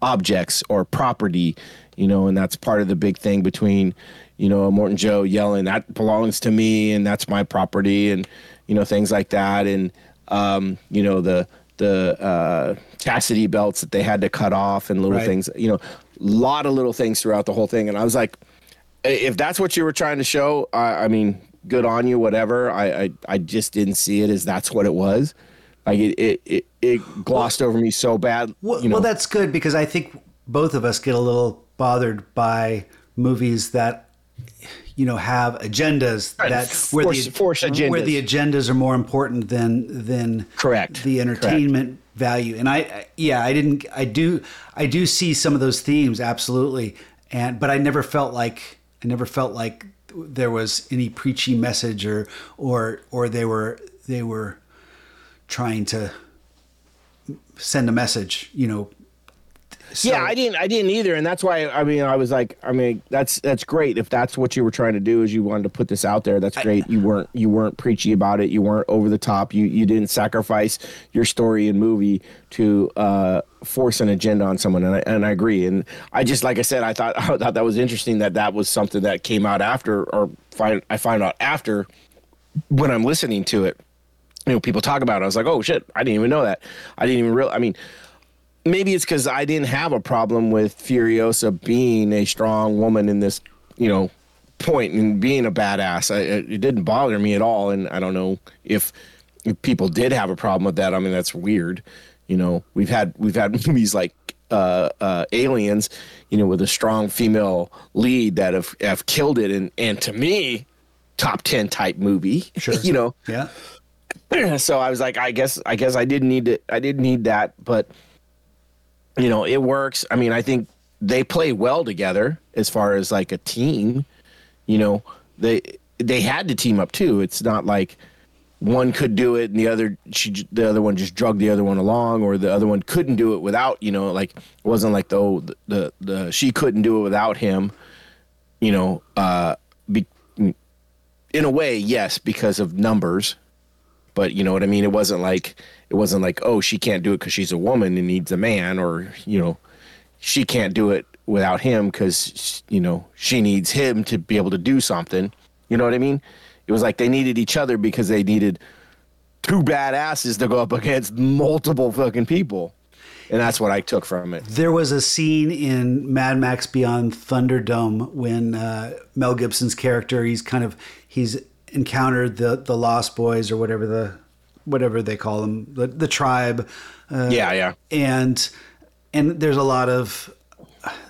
S1: objects or property you know and that's part of the big thing between you know, Immortan Joe yelling that belongs to me and that's my property and you know things like that and um, you know the the uh, chastity belts that they had to cut off and little
S2: Right.
S1: things, you know, a lot of little things throughout the whole thing. And I was like, if that's what you were trying to show, I, I mean, good on you, whatever. I, I, I just didn't see it as that's what it was. Like it, it, it, it glossed over me so bad.
S2: Well,
S1: you know,
S2: well, that's good because I think both of us get a little bothered by movies that you know have agendas
S1: Right,
S2: that
S1: force- force
S2: where the agendas are more important than than
S1: Correct.
S2: the entertainment value. And I, I yeah, I didn't I do I do see some of those themes absolutely. And but I never felt like I never felt like there was any preachy message or or or they were they were trying to send a message, you know. So-
S1: yeah, I didn't, I didn't either, and that's why. I mean, I was like, I mean, that's that's great if that's what you were trying to do is you wanted to put this out there. That's great. you weren't you weren't preachy about it. You weren't over the top. You you didn't sacrifice your story and movie to uh, force an agenda on someone, and I, and I agree. And I just like I said, I thought [LAUGHS] I thought that was interesting that that was something that came out after, or find I find out after when I'm listening to it. You know, people talk about it. I was like, oh shit, I didn't even know that. I didn't even real. I mean maybe it's because I didn't have a problem with Furiosa being a strong woman in this, you know, point and being a badass. I, it didn't bother me at all, and I don't know if, if people did have a problem with that. I mean, that's weird. You know, we've had we've had [LAUGHS] movies like uh, uh, Aliens, you know, with a strong female lead that have have killed it, and and to me, top ten type movie. [LAUGHS] Sure, you know,
S2: yeah. [CLEARS THROAT]
S1: so I was like, I guess, I guess I didn't need to, I didn't need that, but you know, it works. I mean, I think they play well together as far as like a team. You know, they they had to team up too. It's not like one could do it and the other she the other one just drug the other one along, or the other one couldn't do it without. You know, like it wasn't like the oh, the, the the she couldn't do it without him. You know, uh, be, in a way, yes, because of numbers but you know what I mean. It wasn't like it wasn't like oh she can't do it because she's a woman and needs a man, or you know she can't do it without him because you know she needs him to be able to do something. You know what I mean? It was like they needed each other because they needed two badasses to go up against multiple fucking people, and that's what I took from it.
S2: There was a scene in Mad Max Beyond Thunderdome when uh, Mel Gibson's character he's kind of he's encountered the the Lost Boys or whatever the whatever they call them the the tribe. Uh,
S1: Yeah, yeah.
S2: and and there's a lot of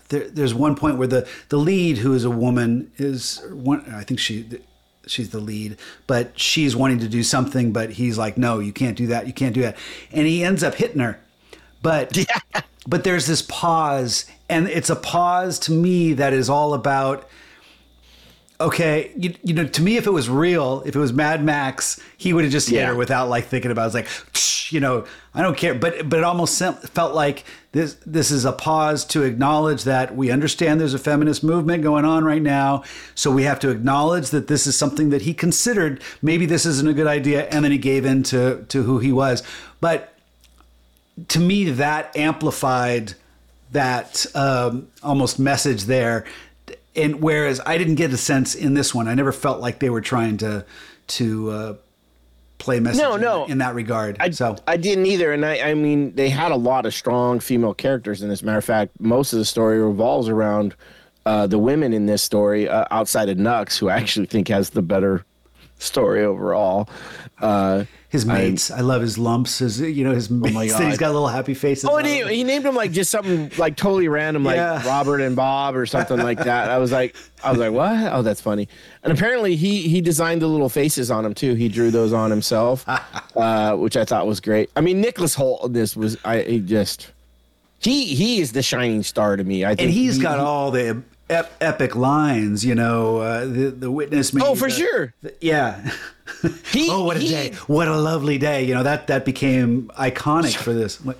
S2: there, there's one point where the the lead who is a woman is one I think she she's the lead but she's wanting to do something but he's like no you can't do that you can't do that and he ends up hitting her but [LAUGHS] but there's this pause and it's a pause to me that is all about okay you, you know to me if it was real if it was mad max he would have just hit
S1: Yeah.
S2: her without like thinking about it. It's like you know i don't care. But but it almost felt like this this is a pause to acknowledge that we understand there's a feminist movement going on right now. So we have to acknowledge that this is something that he considered. Maybe this isn't a good idea and then he gave in to to who he was. But to me that amplified that um, almost message there and whereas i didn't get a sense in this one i never felt like they were trying to to uh, play message
S1: No,
S2: in-
S1: no.
S2: in, that regard
S1: I,
S2: so
S1: I didn't either, and I, I mean, they had a lot of strong female characters in this. Matter of fact, most of the story revolves around uh, the women in this story, uh, outside of Nux, who I actually think has the better story overall. Uh,
S2: his mates I, love his lumps his you know his mates
S1: my [LAUGHS]
S2: that he's got little happy faces
S1: oh, and he, he named him like just something like totally random, like
S2: Yeah.
S1: Robert and Bob or something like that. I was like, I was like, what? Oh, that's funny. And apparently, he he designed the little faces on him too. He drew those on himself, [LAUGHS] uh, which I thought was great. I mean, Nicholas Hoult this was I he just he he is the shining star to me. I think
S2: and he's
S1: he-
S2: got all the ep- epic lines you know uh, the the witness me
S1: Oh, for
S2: the-
S1: sure.
S2: the- yeah [LAUGHS] [LAUGHS]
S1: He-
S2: oh what a
S1: he-
S2: day what a lovely day you know that that became iconic for this What-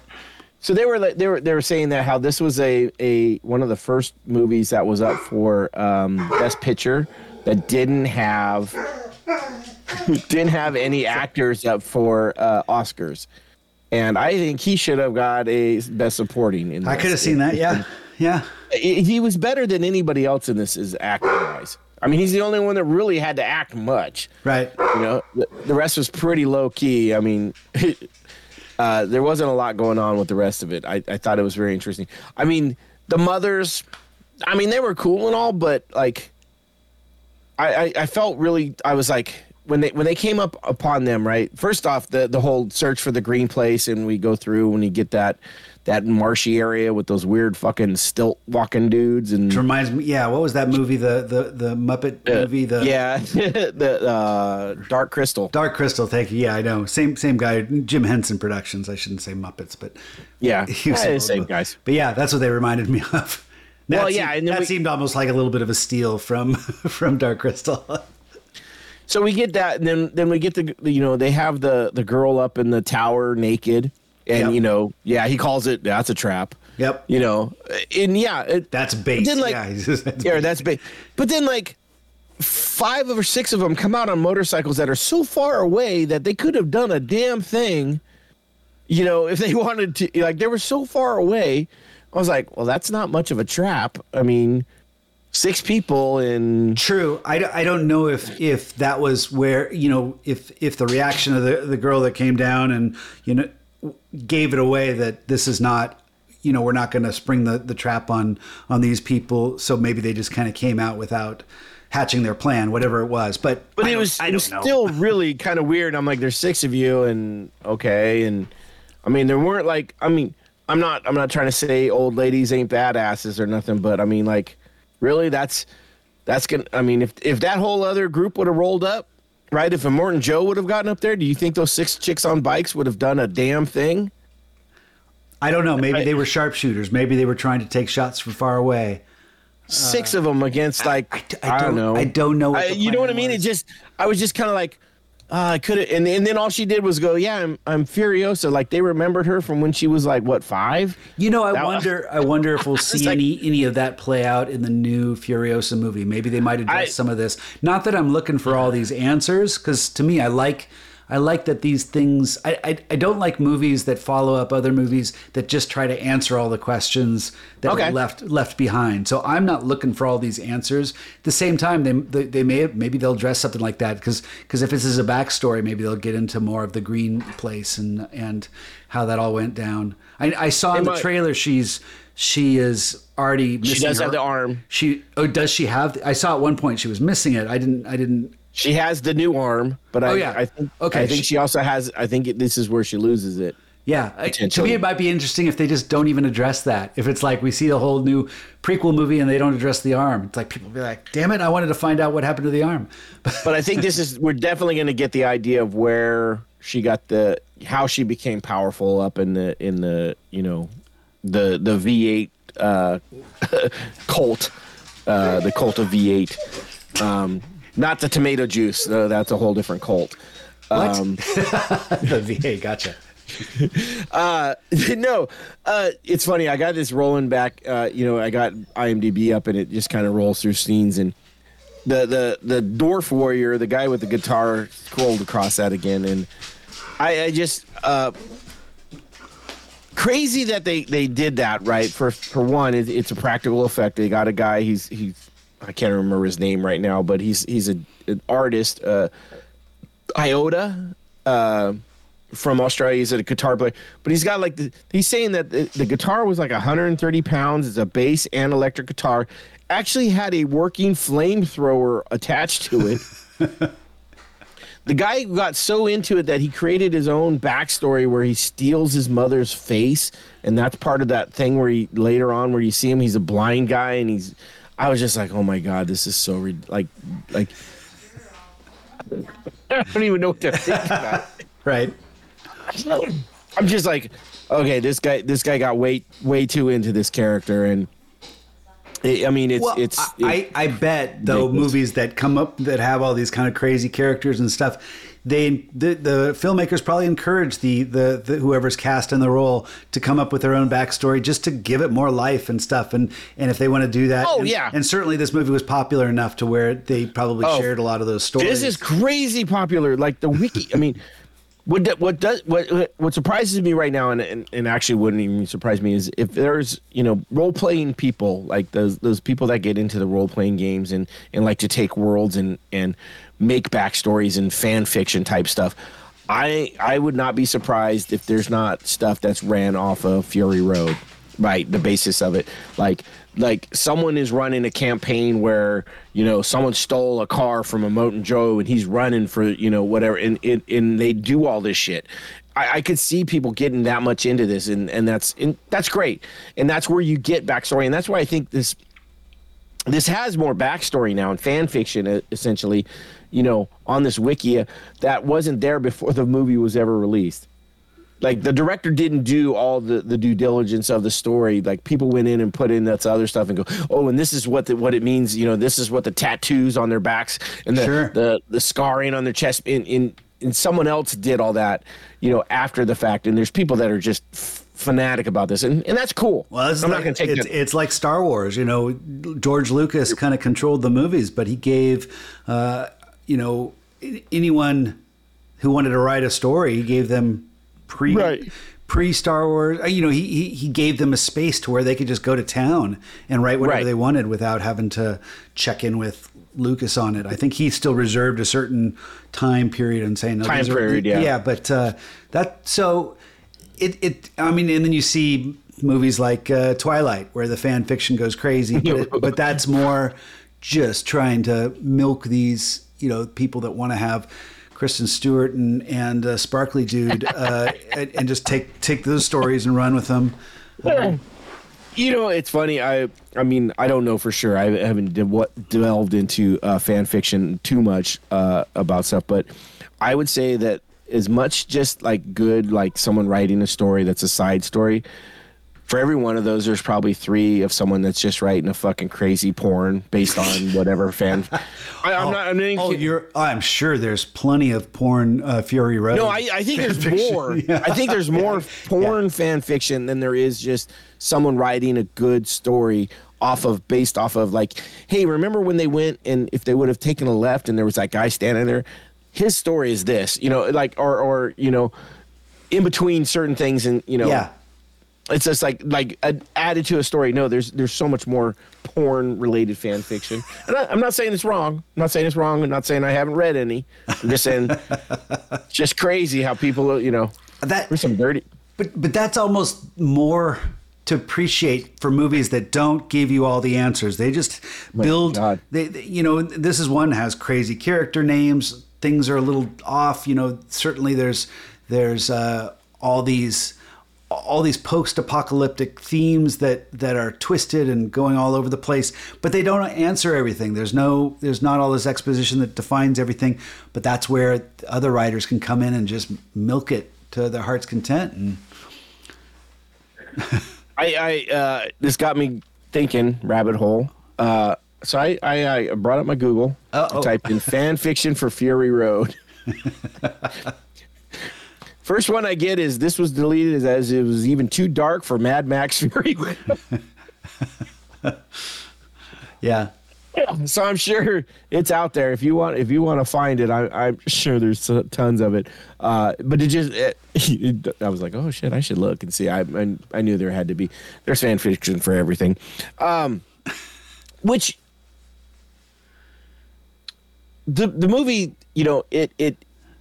S1: So they were like- they were they were saying that how this was a a one of the first movies that was up for um, best picture that didn't have [LAUGHS] didn't have any actors up for uh, Oscars, and I think he should have got a best supporting. In
S2: I could have seen that. Yeah, [LAUGHS] yeah.
S1: He he was better than anybody else in this is acting wise. I mean, he's the only one that really had to act much.
S2: Right.
S1: You know, the, the rest was pretty low key. I mean, [LAUGHS] uh, there wasn't a lot going on with the rest of it. I, I thought it was very interesting. I mean, the mothers, I mean, they were cool and all, but like, I, I, I felt really, I was like, when they when they came up upon them, right? First off, the the whole search for the green place, and we go through when you get that that marshy area with those weird fucking stilt walking dudes and
S2: It reminds me, yeah. What was that movie? The the the Muppet movie. The
S1: yeah, [LAUGHS] the uh, Dark Crystal.
S2: Dark Crystal. Thank you. Yeah, I know. Same same guy. Jim Henson Productions. I shouldn't say Muppets, but
S1: Yeah, [LAUGHS]
S2: he was
S1: yeah, same guys.
S2: But yeah, that's what they reminded me of. [LAUGHS] That
S1: Well,
S2: seemed,
S1: yeah, and then
S2: that
S1: we-
S2: seemed almost like a little bit of a steal from from Dark Crystal.
S1: So we get that, and then then we get the you know they have the the girl up in the tower naked, and
S2: Yep.
S1: you know yeah he calls it that's a trap.
S2: Yep.
S1: You know, and yeah, it,
S2: That's base.
S1: Then, like-
S2: yeah, [LAUGHS] just- that's
S1: yeah,
S2: base.
S1: that's big. But then like five or six of them come out on motorcycles that are so far away that they could have done a damn thing. You know, if they [LAUGHS] wanted to, like they were so far away. I was like, well, that's not much of a trap. I mean, six people and
S2: True. I, I don't know if if that was where you know if if the reaction of the the girl that came down and you know gave it away that this is not you know we're not going to spring the the trap on on these people so maybe they just kind of came out without hatching their plan whatever it was but
S1: But
S2: I
S1: it was,
S2: I
S1: it was still really kind of weird. I'm like, there's six of you, and okay, and I mean, there weren't like, I mean, I'm not, I'm not trying to say old ladies ain't badasses or nothing, but I mean, like, really, that's, that's gonna. I mean, if if that whole other group would have rolled up, right? If Immortan Joe would have gotten up there, do you think those six chicks on bikes would have done a damn thing?
S2: I don't know maybe
S1: I-
S2: they were sharpshooters maybe they were trying to take shots from far away
S1: Six uh, of them against like I,
S2: I- I
S1: don't,
S2: don't-
S1: know.
S2: I don't know
S1: I- you know what I mean? It just I was just kind of like. Uh, I could have, and, and then all she did was go, "Yeah, I'm I'm Furiosa." Like they remembered her from when she was like what five?
S2: You know, I
S1: That-
S2: wonder. I wonder if we'll [LAUGHS] see
S1: like-
S2: any any of that play out in the new Furiosa movie. Maybe they might address
S1: I-
S2: some of this. Not that I'm looking for all these answers, because to me, I like I like that these things. I, I I don't like movies that follow up other movies that just try to answer all the questions that
S1: Okay.
S2: were left left behind. So I'm not looking for all these answers. At the same time, they they, they may maybe they'll address something like that because because if this is a backstory, maybe they'll get into more of the green place and and how that all went down. I, I saw in the trailer she's she is already missing
S1: She does
S2: her-
S1: have the arm.
S2: She oh does she have? I saw at one point she was missing it. I didn't I didn't.
S1: She has the new arm, but I,
S2: Oh, yeah.
S1: I think
S2: Okay,
S1: I think
S2: she-
S1: she also has. I think it, this is where she loses it.
S2: Yeah, to me it might be interesting if they just don't even address that. If it's like we see a whole new prequel movie and they don't address the arm, it's like people be like, "Damn it, I wanted to find out what happened to the arm." [LAUGHS]
S1: But I think this is we're definitely going to get the idea of where she got the how she became powerful up in the in the you know the the V8 uh, [LAUGHS] cult, uh, the cult of V8. Um, not the tomato juice. though that's a whole different cult.
S2: What?
S1: Um, [LAUGHS]
S2: the VA, gotcha. [LAUGHS]
S1: Uh, [LAUGHS] no, uh, it's funny. I got this rolling back. Uh, you know, I got IMDb up, and it just kind of rolls through scenes. And the the the dwarf warrior, the guy with the guitar, scrolled across that again, and I, I just uh, crazy that they they did that. Right for for one, it, it's a practical effect. They got a guy. He's he's I can't remember his name right now, but he's he's a, an artist. Uh, Iota. Uh, from Australia. He's a guitar player, but he's got like the, he's saying that the, the guitar was like 130 pounds. It's a bass and electric guitar. Actually, had a working flamethrower attached to it. [LAUGHS] the guy got so into it that he created his own backstory where he steals his mother's face, and that's part of that thing where he later on where you see him, he's a blind guy, and he's. I was just like, oh my god, this is so re- like like. [LAUGHS] I don't even know what to think about.
S2: Right.
S1: I'm just like, okay, this guy, this guy got way, way too into this character, and it, I mean, it's,
S2: Well,
S1: it's,
S2: I, I, I bet though
S1: Ridiculous.
S2: movies that come up that have all these kind of crazy characters and stuff, they the, the filmmakers probably encourage the, the the whoever's cast in the role to come up with their own backstory just to give it more life and stuff. And and if they want to do that,
S1: Oh,
S2: and,
S1: yeah.
S2: and certainly this movie was popular enough to where they probably
S1: Oh,
S2: shared a lot of those stories.
S1: this is crazy popular. Like the wiki, I mean, What what does what what surprises me right now, and, and and actually wouldn't even surprise me, is if there's you know role playing people like those those people that get into the role playing games and and like to take worlds and and make backstories and fan fiction type stuff. I I would not be surprised if there's not stuff that's ran off of Fury Road, right? The basis of it, like like someone is running a campaign where you know someone stole a car from Immortan Joe and he's running for you know whatever, and and, and they do all this shit. I, I could see people getting that much into this, and and that's and that's great, and that's where you get backstory, and that's why I think this this has more backstory now and fan fiction essentially you know on this wiki that wasn't there before the movie was ever released like the director didn't do all the, the due diligence of the story like people went in and put in that other stuff and go oh and this is what the, what it means you know this is what the tattoos on their backs and the
S2: Sure.
S1: the, the scarring on their chest in in and someone else did all that you know after the fact and there's people that are just f- fanatic about this and, and that's cool
S2: Well,
S1: i'm
S2: like,
S1: not going to take
S2: it's, it's like Star Wars. You know, George Lucas kind of controlled the movies, but he gave, uh, you know, anyone who wanted to write a story, he gave them pre
S1: Right.
S2: pre Star Wars. uh, You know, he, he he gave them a space to where they could just go to town and write whatever
S1: Right.
S2: they wanted without having to check in with Lucas on it. I think he still reserved a certain time period and saying no,
S1: Time
S2: these are-
S1: period, yeah.
S2: yeah, but uh, that so it it I mean, and then you see movies like uh, Twilight where the fan fiction goes crazy, but, it, but that's more just trying to milk these you know people that want to have Kristen Stewart and and uh, Sparkly Dude uh, [LAUGHS] and, and just take take those stories and run with them.
S1: You know, it's funny. I I mean, I don't know for sure. I haven't de- what delved into uh, fan fiction too much uh, about stuff, but I would say that as much just like good, like someone writing a story that's a side story. For every one of those, there's probably three of someone that's just writing a fucking crazy porn based on [LAUGHS] whatever fan. I, I'm not. I'm
S2: Oh, you're. I'm sure there's plenty of porn uh, Fury Road.
S1: No, I, I think there's [LAUGHS]
S2: fiction.
S1: more.
S2: Yeah.
S1: I think there's more porn fan fiction than there is just someone writing a good story off of based off of like, hey, remember when they went and if they would have taken a left and there was that guy standing there, his story is this, you know, like or or you know, in between certain things and you know,
S2: Yeah.
S1: It's just like like uh, added to a story. No, there's there's so much more porn related fan fiction, and I, I'm not saying it's wrong. I'm not saying it's wrong. I'm not saying I haven't read any. I'm just saying, it's just crazy how people, you know,
S2: That
S1: there's some dirty.
S2: But but that's almost more to appreciate for movies that don't give you all the answers. They just build. They, they- you know this is one has crazy character names. Things are a little off. You know certainly there's there's uh, all these all these post-apocalyptic themes that that are twisted and going all over the place but they don't answer everything there's no there's not all this exposition that defines everything but that's where other writers can come in and just milk it to their heart's content and
S1: I, I uh, this got me thinking rabbit hole. Uh, so I, I, I brought up my Google.
S2: Uh-oh.
S1: I typed in fan fiction for Fury Road. [LAUGHS] First one I get is this was deleted as it was even too dark for Mad Max [LAUGHS] Fury Road. [LAUGHS]
S2: yeah
S1: so I'm sure it's out there. If you want, if you want to find it, I, I'm sure there's tons of it. Uh, but it just, it, I was like, oh shit, I should look and see. I, I, I knew there had to be. There's fan fiction for everything, um, which the the movie, you know, it it.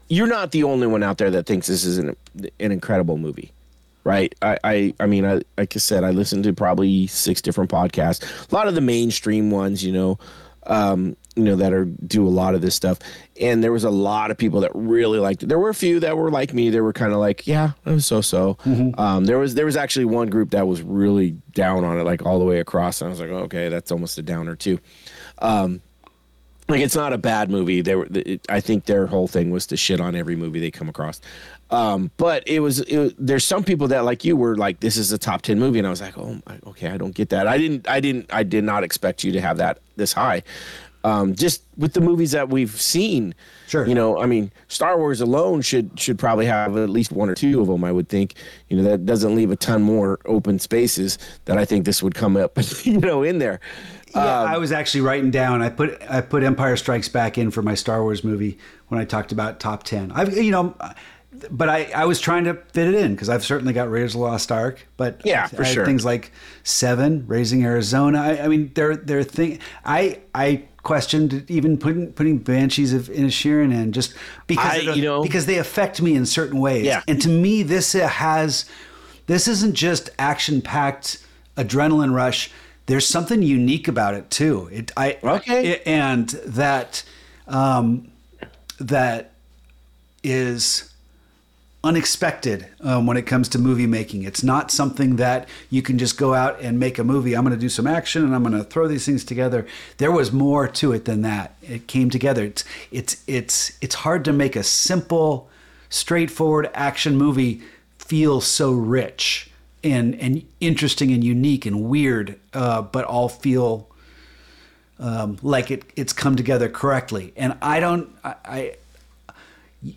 S1: You're not the only one out there that thinks this is an an incredible movie right? I, I, I mean, I, like I said, I listened to probably six different podcasts. A lot of the mainstream ones, you know, um, you know, that are do a lot of this stuff. And there was a lot of people that really liked it. There were a few that were like me. They were kind of like, yeah, it was so so. Um, there was there was actually one group that was really down on it, like all the way across. And I was like, okay, that's almost a downer too. Um, like it's not a bad movie. They were. It, I think their whole thing was to shit on every movie they come across. Um, but it was, it. There's some people that like you were like, this is a top ten movie, and I was like, oh, my- okay, I don't get that. I didn't. I didn't. I did not expect you to have that this high. Um, just with the movies that we've seen.
S2: Sure.
S1: You know, I mean, Star Wars alone should should probably have at least one or two of them. I would think. You know, that doesn't leave a ton more open spaces that I think this would come up. [LAUGHS] You know, in there.
S2: Yeah, I um, was actually writing down. I put I put Empire Strikes Back in for my Star Wars movie when I talked about top ten. I've you know, but I, I was trying to fit it in because I've certainly got Raiders of the Lost Ark, but
S1: Yeah, for
S2: I
S1: sure.
S2: things like Seven, Raising Arizona. I, I mean, they're they're thing. I I questioned even putting putting Banshees of Inisherin in just because
S1: I- you know-
S2: because they affect me in certain ways.
S1: Yeah.
S2: and to me, this has this isn't just action packed adrenaline rush. There's something unique about it too. It I
S1: Okay.
S2: it- and that um, that is unexpected um, when it comes to movie making. It's not something that you can just go out and make a movie. I'm going to do some action and I'm going to throw these things together. There was more to it than that. It came together. It's it's it's it's hard to make a simple, straightforward action movie feel so rich and and interesting and unique and weird, uh, but all feel um, like it it's come together correctly. And I don't I, I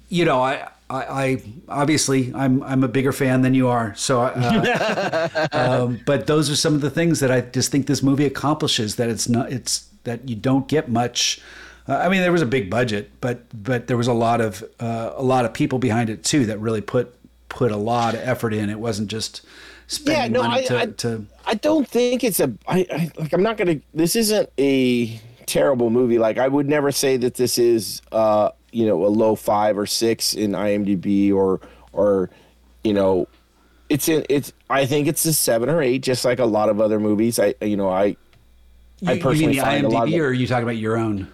S2: you know I. I, I obviously I'm I'm a bigger fan than you are, so uh, [LAUGHS] um, but those are some of the things that I just think this movie accomplishes. That it's not it's that you don't get much. Uh, I mean, there was a big budget, but but there was a lot of uh, a lot of people behind it too that really put put a lot of effort in. It wasn't just spending
S1: no, I-
S2: to,
S1: I-
S2: to
S1: I don't think it's a. I, I like. I'm not gonna. This isn't a terrible movie. Like I would never say that this is, uh, you know, a low five or six in IMDb or or, you know, it's in. It's. I think it's a seven or eight, just like a lot of other movies. I you know I. I
S2: you, you
S1: personally
S2: mean the
S1: find a lot of
S2: IMDb,
S1: the-
S2: or are you talking about your own?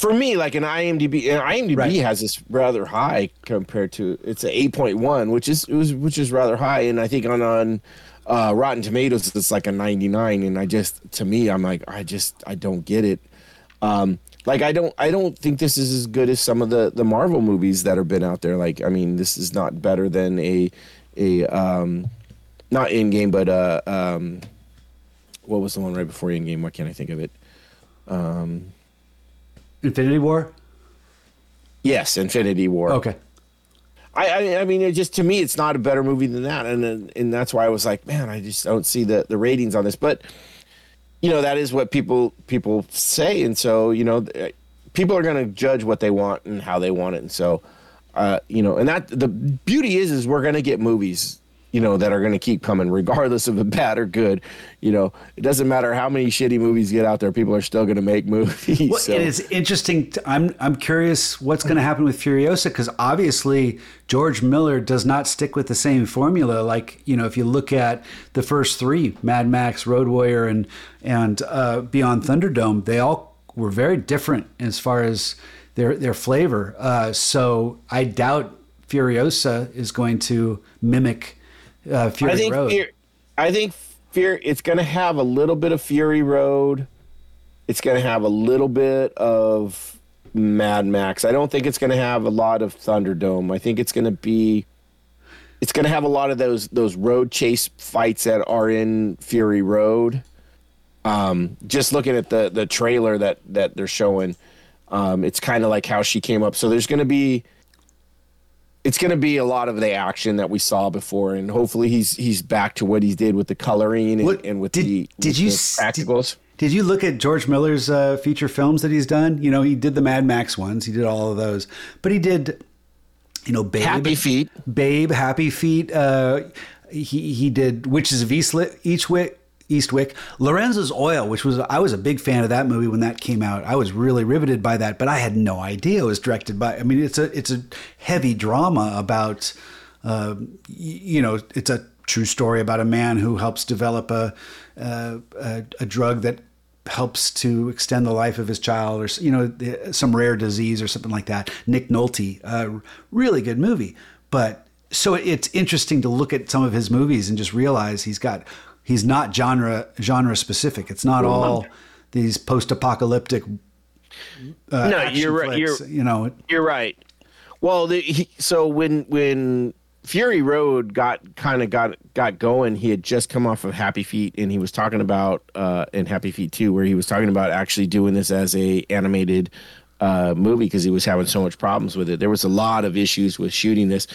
S1: For me, like an IMDb, and IMDb
S2: Right.
S1: has this rather high compared to it's a eight point one, which is it was which is rather high, and I think on on uh, Rotten Tomatoes it's like a ninety nine, and I just to me I'm like I just I don't get it. Um, like I don't I don't think this is as good as some of the the Marvel movies that have been out there. Like I mean, this is not better than a a um, not Endgame, but uh um, what was the one right before Endgame? Why can't I think of it?
S2: Infinity War.
S1: Yes, Infinity War.
S2: Okay.
S1: I, I I mean, it just to me, it's not a better movie than that, and and and that's why I was like, man, I just don't see the the ratings on this. But you know, that is what people people say, and so you know, people are going to judge what they want and how they want it, and so uh, you know, and that the beauty is, is we're going to get movies. You know that are going to keep coming, regardless of the bad or good. You know, it doesn't matter how many shitty movies get out there; people are still going to make [LAUGHS] movies.
S2: Well,
S1: so.
S2: it is interesting. I'm I'm curious what's going to happen with Furiosa because obviously George Miller does not stick with the same formula. Like you know, if you look at the first three, Mad Max, Road Warrior, and and uh, Beyond Thunderdome, they all were very different as far as their their flavor. Uh, so I doubt Furiosa is going to mimic uh, Fury
S1: I think
S2: Road.
S1: Fear, I think Fear. It's going to have a little bit of Fury Road. It's going to have a little bit of Mad Max. I don't think it's going to have a lot of Thunderdome. I think it's going to be. It's going to have a lot of those those road chase fights that are in Fury Road. Um, just looking at the the trailer that that they're showing, um, it's kind of like how she came up. So there's going to be it's going to be a lot of the action that we saw before, and hopefully he's he's back to what he did with the coloring and,
S2: What-
S1: and with
S2: did-
S1: the
S2: did
S1: with
S2: you
S1: the
S2: s- did- Did you look at George Miller's uh, feature films that he's done? You know, he did the Mad Max ones. He did all of those, but he did, you know, Babe,
S1: Happy Feet.
S2: Babe, Happy Feet. Uh, he he did Witches of Eastwick, Eastwick, Lorenzo's Oil, which was I was a big fan of that movie when that came out. I was really riveted by that, but I had no idea it was directed by. I mean, it's a it's a heavy drama about, uh, you know, it's a true story about a man who helps develop a a, a, a drug that helps to extend the life of his child or you know some rare disease or something like that nick nolte uh, really good movie but so it's interesting to look at some of his movies and just realize he's got he's not genre genre specific it's not all these post-apocalyptic uh,
S1: No, you're right.
S2: flicks,
S1: You're-
S2: you know
S1: You're right. Well, the, he, so when when Fury Road got kind of got got going, he had just come off of Happy Feet, and he was talking about uh, in Happy Feet two, where he was talking about actually doing this as a animated uh, movie because he was having so much problems with it. There was a lot of issues with shooting this.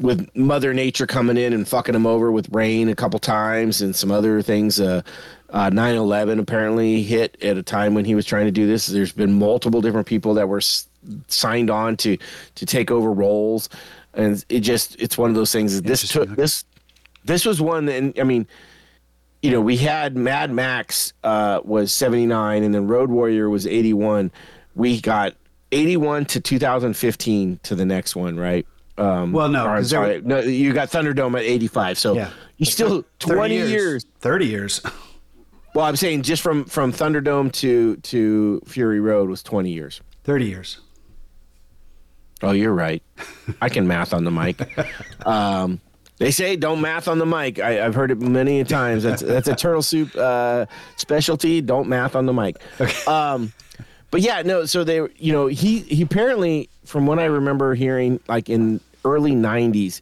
S1: With Mother Nature coming in and fucking him over with rain a couple times and some other things, uh, uh, 9/11 apparently hit at a time when he was trying to do this. There's been multiple different people that were s- signed on to to take over roles. and it just it's one of those things. that This took this this was one, and I mean, you know, we had Mad Max uh, was seventy nine, and then Road Warrior was eighty one. We got eighty one to two thousand fifteen to the next one, right? Um,
S2: Well, no,
S1: or I'm
S2: 'cause there-
S1: sorry, no, you got Thunderdome at eighty five. So
S2: Yeah.
S1: you still twenty years.
S2: 30 years.
S1: Well, I'm saying just from from Thunderdome to to Fury Road was 20 years.
S2: 30 years.
S1: Oh, you're right. I can math on the mic. [LAUGHS] Um, they say don't math on the mic. I, I've heard it many times. That's that's a turtle soup uh, specialty. Don't math on the mic. Um, but yeah, no. So they, you know, he he apparently, from what I remember hearing, like in early '90s,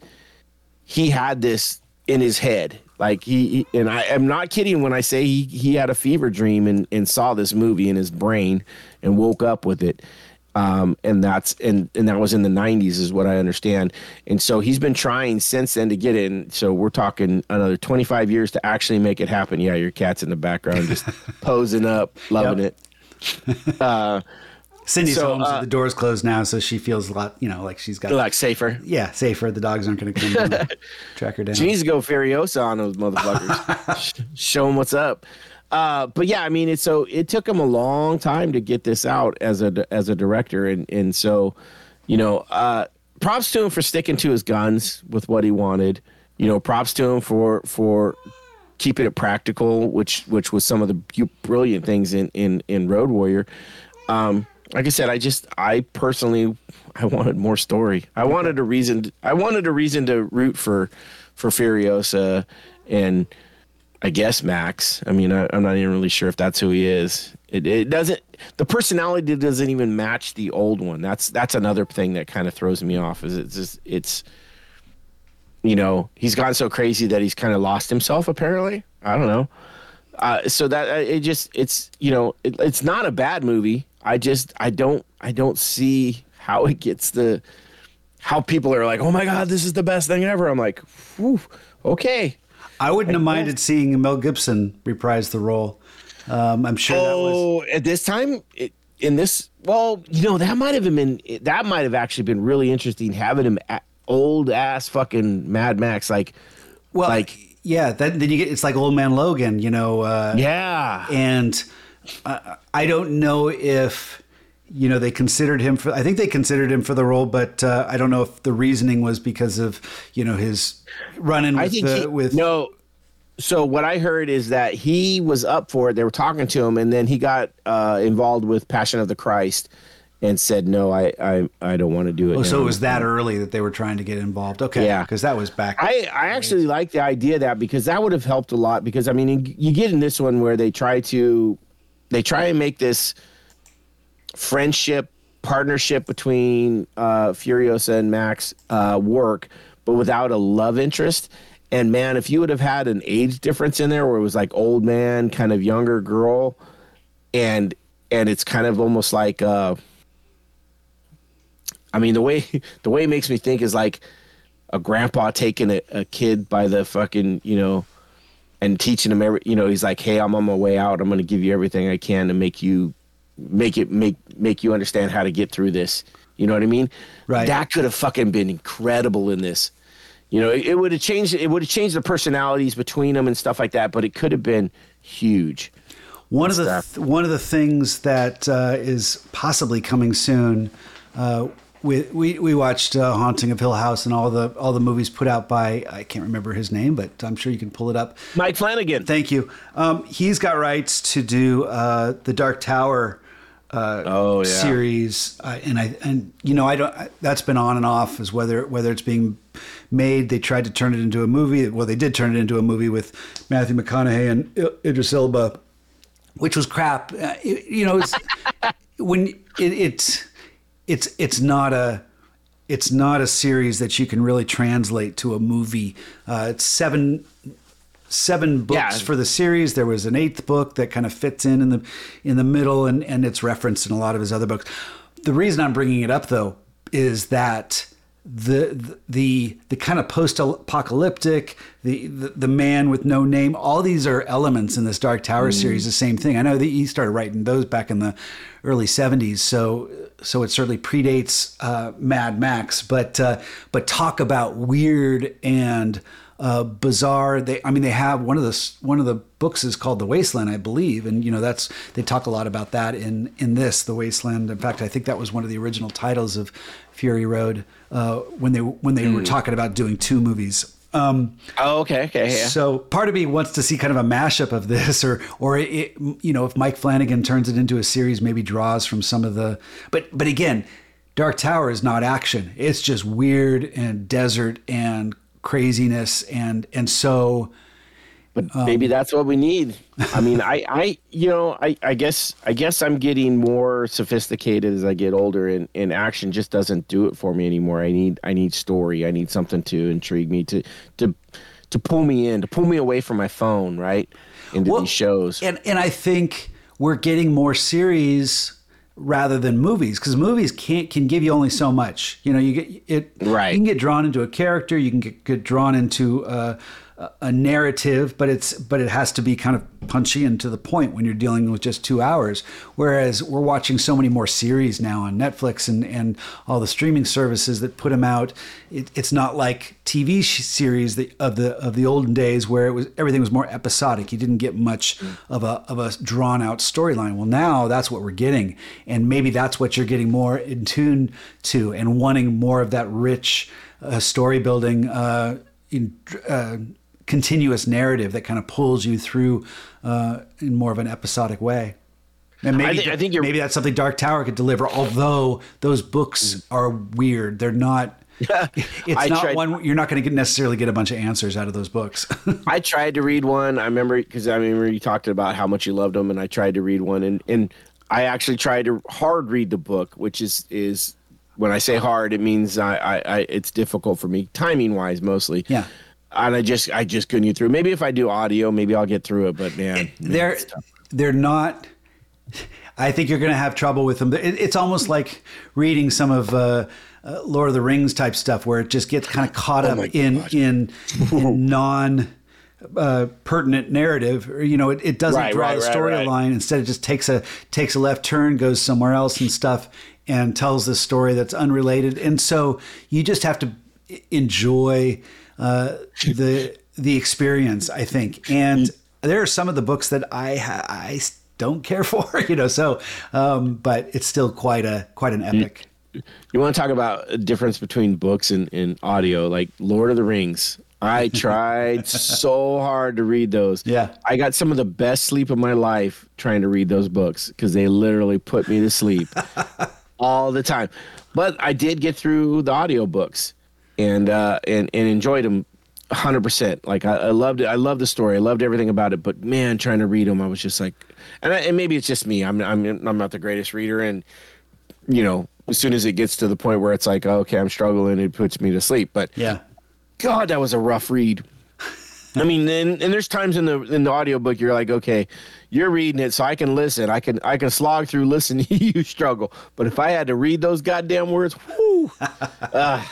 S1: he had this in his head. Like he, he- and I am not kidding when I say he he had a fever dream and and saw this movie in his brain and woke up with it. Um, and that's and and that was in the 90s is what I understand. And so he's been trying since then to get in. So we're talking another 25 years to actually make it happen. Yeah, your cat's in the background just [LAUGHS] posing up, loving
S2: Yep.
S1: it. Uh,
S2: Cindy's
S1: So,
S2: home, so
S1: uh,
S2: the door's closed now, so she feels a lot, you know, like she's got,
S1: like safer.
S2: yeah, safer. The dogs aren't going to come [LAUGHS] track her down.
S1: She needs to go Furiosa on those motherfuckers. [LAUGHS] Show them what's up. Uh, but yeah, I mean, it's so it took him a long time to get this out as a as a director, and and so, you know, uh, props to him for sticking to his guns with what he wanted. You know, props to him for for keeping it practical, which which was some of the brilliant things in in in Road Warrior. Um, like I said, I just I personally I wanted more story. I wanted a reason. I wanted a reason to root for for Furiosa and I guess Max. I mean, I, I'm not even really sure if that's who he is. It, it doesn't. The personality doesn't even match the old one. That's that's another thing that kind of throws me off. Is it's just, it's you know he's gone so crazy that he's kind of lost himself. Apparently, I don't know. Uh, so that it just it's you know it, it's not a bad movie. I just I don't I don't see how it gets the how people are like oh my god this is the best thing ever. I'm like, Whew, okay.
S2: I wouldn't have minded seeing Mel Gibson reprise the role. Um, I'm sure that was.
S1: Oh, at this time, it, in this, well, you know, that might have been that might have actually been really interesting having him a old ass fucking Mad Max, like,
S2: Well,
S1: like,
S2: yeah, that, then you get it's like Old Man Logan, you know. Uh,
S1: yeah,
S2: and uh, I don't know if you know they considered him for. I think they considered him for the role, but uh, I don't know if the reasoning was because of you know his running with
S1: I think
S2: the,
S1: he,
S2: with
S1: no. So what I heard is that he was up for it. They were talking to him, and then he got uh, involved with Passion of the Christ, and said, "No, I, I, I don't want to do it."
S2: Oh, so it was that early that they were trying to get involved. Okay,
S1: Yeah.
S2: because that was back.
S1: I, I actually like the idea of that because that would have helped a lot because I mean you get in this one where they try to they try and make this friendship partnership between uh, Furiosa and Max uh, work but without a love interest. And man if you would have had an age difference in there where it was like old man kind of younger girl and and it's kind of almost like uh I mean the way [LAUGHS] the way it makes me think is like a grandpa taking a, a kid by the fucking you know and teaching him every you know he's like hey i'm on my way out. I'm going to give you everything i can to make you make it make make you understand how to get through this. You know what i mean?
S2: Right.
S1: that could have fucking been incredible in this. You know it, it would have changed it would have changed the personalities between them and stuff like that but it could have been huge.
S2: One of the th- one of the things that uh, is possibly coming soon. Uh, we, we we watched uh, Haunting of Hill House and all the all the movies put out by I can't remember his name, but I'm sure you can pull it up.
S1: mike flanagan
S2: Thank you. Um, he's got rights to do uh, the Dark Tower uh,
S1: Oh, yeah.
S2: series, uh, and I and you know I don't. I, that's been on and off as whether whether it's being made. They tried to turn it into a movie. Well, they did turn it into a movie with Matthew McConaughey and Idris Elba, which was crap. Uh, it- you know, it's, [LAUGHS] when it, it's it's it's not a it's not a series that you can really translate to a movie. Uh, it's seven seven books
S1: Yeah.
S2: for the series. There was an eighth book that kind of fits in in the in the middle, and and it's referenced in a lot of his other books. The reason I'm bringing it up though is that the the the, kind of post apocalyptic the, the the man with no name all these are elements in this dark tower series the same thing i know that he started writing those back in the early 70s so so it certainly predates uh, Mad Max. But uh, but talk about weird and uh, bizarre. They, I mean, they have one of the one of the books is called The Wasteland, I believe, and you know that's they talk a lot about that in in this The Wasteland. In fact, I think that was one of the original titles of Fury Road uh, when they when they were talking about doing two movies. Um,
S1: Oh, okay, okay, yeah.
S2: so part of me wants to see kind of a mashup of this, or or it, you know, if Mike Flanagan turns it into a series, maybe draws from some of the. But but again, Dark Tower is not action; it's just weird and desert and craziness, and and so
S1: but maybe that's what we need. I mean, I, I, you know, I, I guess, I guess I'm getting more sophisticated as I get older, and, and action just doesn't do it for me anymore. I need, I need story. I need something to intrigue me, to, to, to pull me in, to pull me away from my phone, right, into
S2: Well,
S1: these shows.
S2: And and I think we're getting more series rather than movies because movies can't can give you only so much. You know, you get it.
S1: Right.
S2: You can get drawn into a character. You can get, get drawn into a, a- narrative, but it's but it has to be kind of punchy and to the point when you're dealing with just two hours. Whereas we're watching so many more series now on Netflix and and all the streaming services that put them out. It, it's not like TV series that, of the of the olden days where it was everything was more episodic. You didn't get much of a of a drawn out storyline. Well, now that's what we're getting, and maybe that's what you're getting more in tune to and wanting more of that rich uh, story building. Uh, in, uh, continuous narrative that kind of pulls you through uh, in more of an episodic way. And maybe,
S1: thi- I think you're-
S2: maybe that's something Dark Tower could deliver. Although those books are weird, they're not. [LAUGHS] It's
S1: I
S2: not
S1: tried-
S2: one you're not going to necessarily get a bunch of answers out of those books. [LAUGHS]
S1: I tried to read one. I remember because I remember you talked about how much you loved them, and I tried to read one, and and I actually tried to hard read the book, which is is when I say hard, it means I I, I it's difficult for me timing wise mostly.
S2: Yeah.
S1: And I just I just couldn't get through. Maybe if I do audio, maybe I'll get through it. But man,
S2: they're they're not. I think you're going to have trouble with them. It, it's almost like reading some of uh, uh, Lord of the Rings type stuff, where it just gets kind of caught
S1: Oh
S2: up in in, in [LAUGHS] non. Uh, pertinent narrative, or you know, it, it doesn't
S1: Right,
S2: draw
S1: right,
S2: the
S1: right, right.
S2: storyline. Instead, it just takes a takes a left turn, goes somewhere else and stuff, and tells this story that's unrelated. And so you just have to enjoy uh, the the experience, I think. And there are some of the books that I ha- I don't care [LAUGHS] for, you know. So, um, but it's still quite a quite an epic.
S1: You want to talk about a difference between books and, and audio, like Lord of the Rings. I [LAUGHS] tried so hard to read those.
S2: Yeah.
S1: I got some of the best sleep of my life trying to read those books because they literally put me to sleep [LAUGHS] all the time. But I did get through the audiobooks and uh and, and enjoyed them 100%. Like I, I loved it. I loved the story. I loved everything about it. But man, trying to read them, I was just like, and, I, and maybe it's just me. I'm I'm I'm not the greatest reader, and you know, as soon as it gets to the point where it's like, okay, I'm struggling, it puts me to sleep. But
S2: Yeah,
S1: God, that was a rough read. I mean, and, and there's times in the in the audiobook you're like, okay, you're reading it, so I can listen. I can I can slog through listening. [LAUGHS] you struggle, but if I had to read those goddamn words, whoo. [LAUGHS] uh,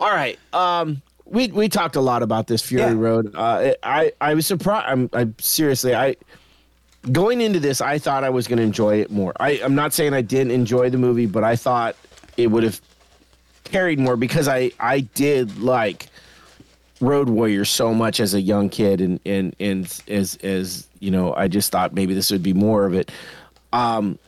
S1: all right. Um, we we talked a lot about this Fury
S2: Yeah.
S1: Road. Uh, I I was surprised. I'm I seriously I going into this, I thought I was going to enjoy it more. I, I'm not saying I didn't enjoy the movie, but I thought it would have carried more because I, I did like Road Warrior so much as a young kid, and and and as as you know, I just thought maybe this would be more of it. Um,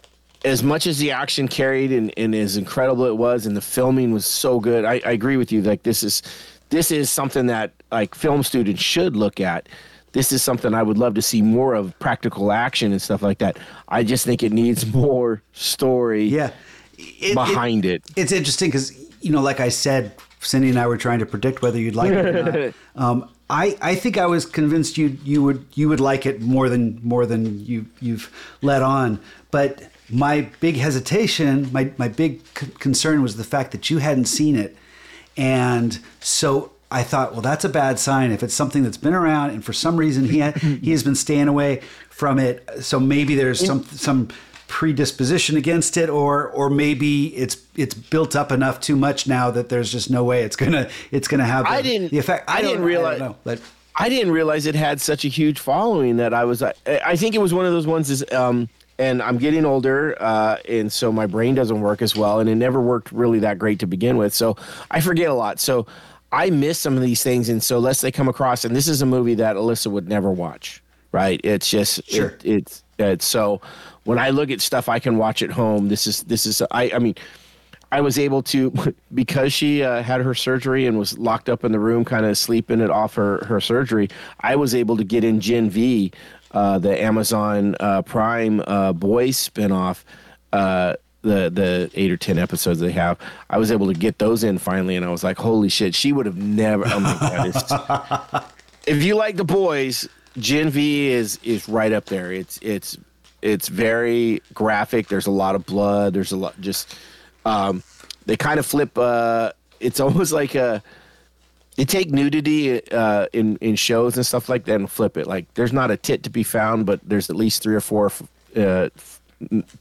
S1: as much as the action carried and, and as incredible it was, and the filming was so good, I, I agree with you. Like this is this is something that like film students should look at. This is something I would love to see more of practical action and stuff like that. I just think it needs [LAUGHS] more story
S2: yeah. It- it-
S1: behind it.
S2: it's interesting because you know, like I said, Cindy and I were trying to predict whether you'd like it or not. [LAUGHS] Um, I, I think I was convinced you you would you would like it more than more than you you've let on. But my big hesitation, my my big c- concern was the fact that you hadn't seen it, and so I thought, well, that's a bad sign if it's something that's been around and for some reason he ha- he has been staying away from it. So maybe there's some some predisposition against it or or maybe it's it's built up enough too much now that there's just no way it's gonna it's gonna have the,
S1: I didn't-
S2: the effect
S1: I
S2: don't-
S1: didn't realize-
S2: know, but
S1: I didn't realize it had such a huge following that I was. I, I think it was one of those ones is um, and I'm getting older, uh, and so my brain doesn't work as well, and it never worked really that great to begin with. So I forget a lot. So I miss some of these things, and so unless they come across, and this is a movie that Alyssa would never watch, right? It's just
S2: Sure.
S1: it, it's it's so when I look at stuff I can watch at home, this is this is I I mean. I was able to [LAUGHS] because she uh, had her surgery and was locked up in the room, kind of sleeping it off her her surgery. I was able to get in Gen V, uh, the Amazon uh, Prime uh, Boys spinoff. Uh, the the eight or ten episodes they have, I was able to get those in finally, and I was like, "Holy shit!" She would have never. Oh my god! It's, [LAUGHS] if you like the boys, Gen V is is right up there. It's it's it's very graphic. There's a lot of blood. There's a lot just um, they kind of flip. Uh, it's [LAUGHS] almost like a they take nudity uh, in in shows and stuff like that and flip it. Like there's not a tit to be found, but there's at least three or four uh,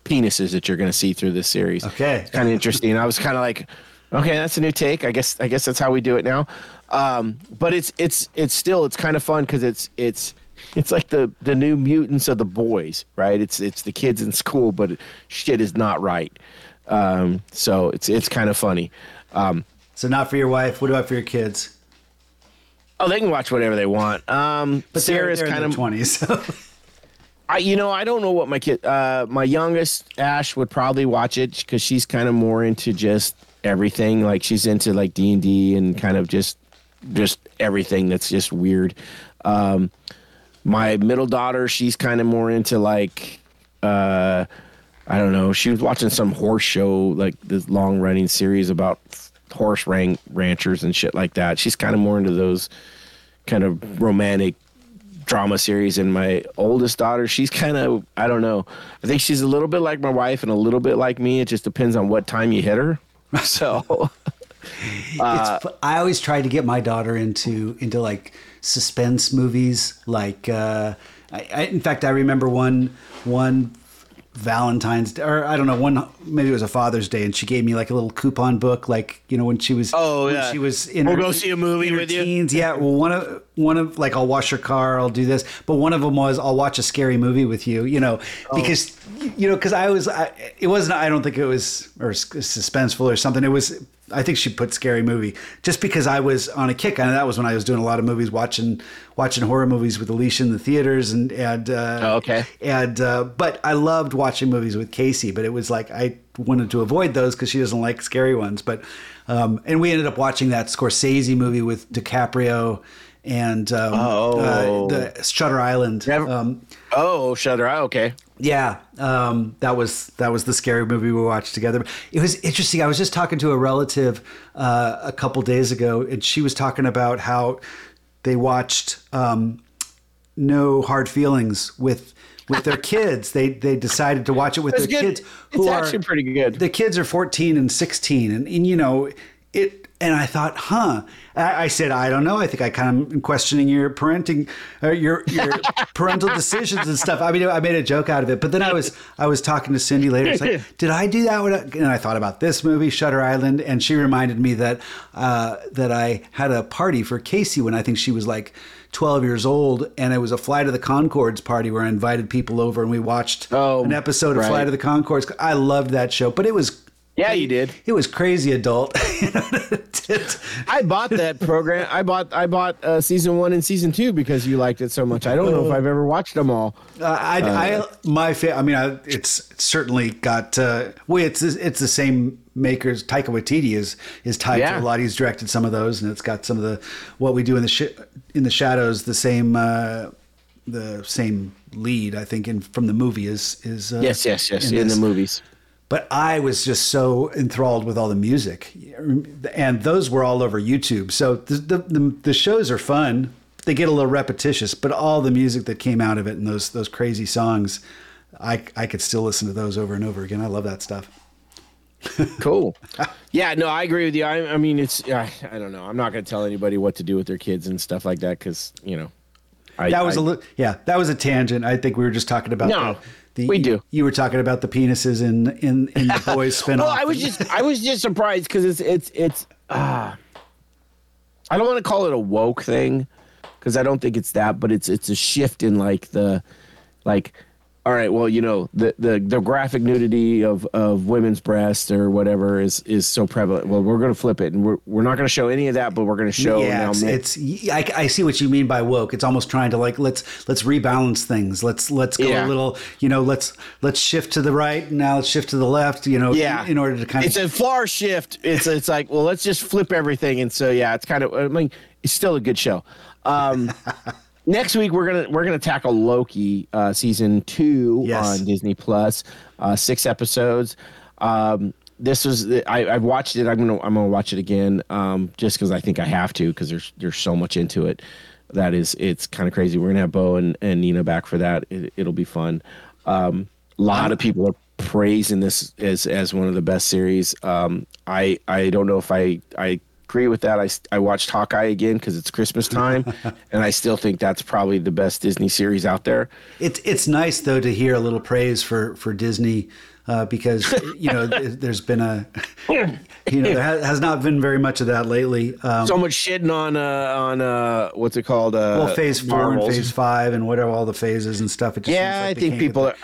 S1: penises that you're going to see through this series.
S2: Okay.
S1: It's kind of interesting. I was kind of like, okay, that's a new take. I guess I guess that's how we do it now. Um, but it's it's it's still it's kind of fun because it's it's it's like the the new mutants of the boys, right? It's it's the kids in school, but shit is not right. Um, so it's it's kind of funny. Um,
S2: So not for your wife. What about for your kids?
S1: Oh, they can watch whatever they want. Um,
S2: But they're,
S1: Sarah's
S2: they're in
S1: kind of
S2: twenties. So.
S1: I, you know, I don't know what my kid, uh, my youngest Ash would probably watch it because she's kind of more into just everything. Like she's into like D and D and kind of just, just everything that's just weird. Um, my middle daughter, she's kind of more into like, uh, I don't know. She was watching some horse show, like this long running series about horse ran- ranchers and shit like that. She's kind of more into those kind of romantic drama series and my oldest daughter she's kind of i don't know i think she's a little bit like my wife and a little bit like me it just depends on what time you hit her [LAUGHS] so
S2: it's, I always try to get my daughter into into like suspense movies. Like, uh, I, I, in fact, I remember one one Valentine's Day, or I don't know, one maybe it was a Father's Day, and she gave me like a little coupon book, like you know when she was
S1: Oh, yeah.
S2: she was in
S1: We'll
S2: her-
S1: go see a movie with you.
S2: teens. Yeah, well, one of one of like I'll wash your car, I'll do this, but one of them was I'll watch a scary movie with you. You know,
S1: Oh.
S2: because you know because I was I, it wasn't I don't think it was or suspenseful or something. It was I think she put scary movie just because I was on a kick. And that was when I was doing a lot of movies, watching watching horror movies with Alicia in the theaters, and and uh,
S1: Oh, okay.
S2: And uh, but I loved watching movies with Casey, but it was like I wanted to avoid those because she doesn't like scary ones. But um, and we ended up watching that Scorsese movie with DiCaprio and um,
S1: Oh.
S2: uh, the Shutter Island. Um,
S1: oh shutter Eye, okay
S2: yeah, um, that was that was the scary movie we watched together. It was interesting. I was just talking to a relative uh, a couple days ago, and she was talking about how they watched um, No Hard Feelings with with their kids. They they decided to watch it with
S1: That's
S2: their
S1: good.
S2: kids.
S1: It's actually pretty good.
S2: The kids are fourteen and sixteen, and, and you know it. And I thought, huh? I, I said, I don't know. I think I kind of am questioning your parenting, uh, your your [LAUGHS] parental decisions and stuff. I mean, I made a joke out of it, but then I was I was talking to Cindy later. It's like, [LAUGHS] did I do that? When I, and I thought about this movie, Shutter Island, and she reminded me that uh, that I had a party for Casey when I think she was like 12 years old, and it was a Flight of the Conchords party where I invited people over and we watched
S1: Oh,
S2: an episode of
S1: right.
S2: Flight of the Conchords. I loved that show, but it was
S1: Yeah, you did.
S2: it was crazy adult. [LAUGHS] You know, it-
S1: I bought that program. I bought I bought uh, season one and season two because you liked it so much. I don't know if I've ever watched them all.
S2: Uh, I, I, my, fa- I mean, I, it's certainly got. Uh, well, it's it's the same makers. Taika Waititi is is tied
S1: Yeah.
S2: to a lot. He's directed some of those, and it's got some of the what we do in the sh- in the shadows. The same, uh, the same lead, I think, in from the movie is is. Uh,
S1: Yes, yes, yes. In,
S2: this.
S1: the movies.
S2: But I was just so enthralled with all the music, and those were all over YouTube. So the the, the, shows are fun. They get a little repetitious, but all the music that came out of it and those those crazy songs, I I could still listen to those over and over again. I love that stuff. [LAUGHS]
S1: Cool. yeah, no, I agree with you. I, I mean, it's I, I don't know. I'm not going to tell anybody what to do with their kids and stuff like that because you know. I,
S2: That was
S1: I-
S2: a li- yeah, that was a tangent. I think we were just talking about
S1: No,
S2: the,
S1: we do.
S2: You were talking about the penises in in in the [LAUGHS] boys spinoff.
S1: Well, I was just I was just surprised because it's it's it's. Uh, I don't want to call it a woke thing because I don't think it's that, but it's it's a shift in like the like all right, well, you know, the, the, the graphic nudity of, of women's breasts or whatever is, is so prevalent. Well, we're going to flip it and we're, we're not going to show any of that, but we're going to show
S2: yeah,
S1: now.
S2: it's, it's I, I see what you mean by woke. It's almost trying to like let's let's rebalance things. Let's let's go
S1: Yeah.
S2: a little, you know, let's let's shift to the right. and Now let's shift to the left. You know,
S1: yeah.
S2: in, in order to kind
S1: it's
S2: of it's
S1: a far shift. It's, it's like, well, let's just flip everything. And so, yeah, it's kind of, I mean, it's still a good show. Um, [LAUGHS] next week we're gonna we're gonna tackle Loki uh, season two
S2: Yes.
S1: on Disney Plus, uh, six episodes. Um, this was I, I've watched it. I'm gonna I'm gonna watch it again um, just because I think I have to because there's there's so much into it that is it's kind of crazy. We're gonna have Bo and, and Nina back for that. It, it'll be fun. Um, a lot of people are praising this as as one of the best series. Um, I I don't know if I I agree with that. I, I watched Hawkeye again because it's Christmas time, [LAUGHS] and I still think that's probably the best Disney series out there.
S2: It's it's nice though to hear a little praise for for Disney uh, because you know [LAUGHS] there's been a [LAUGHS] you know there ha- has not been very much of that lately. Um,
S1: So much shitting on uh on uh what's it called? Uh,
S2: well, phase four
S1: Marvels.
S2: and phase five and whatever all the phases and stuff. It just
S1: Yeah,
S2: seems like
S1: I think people are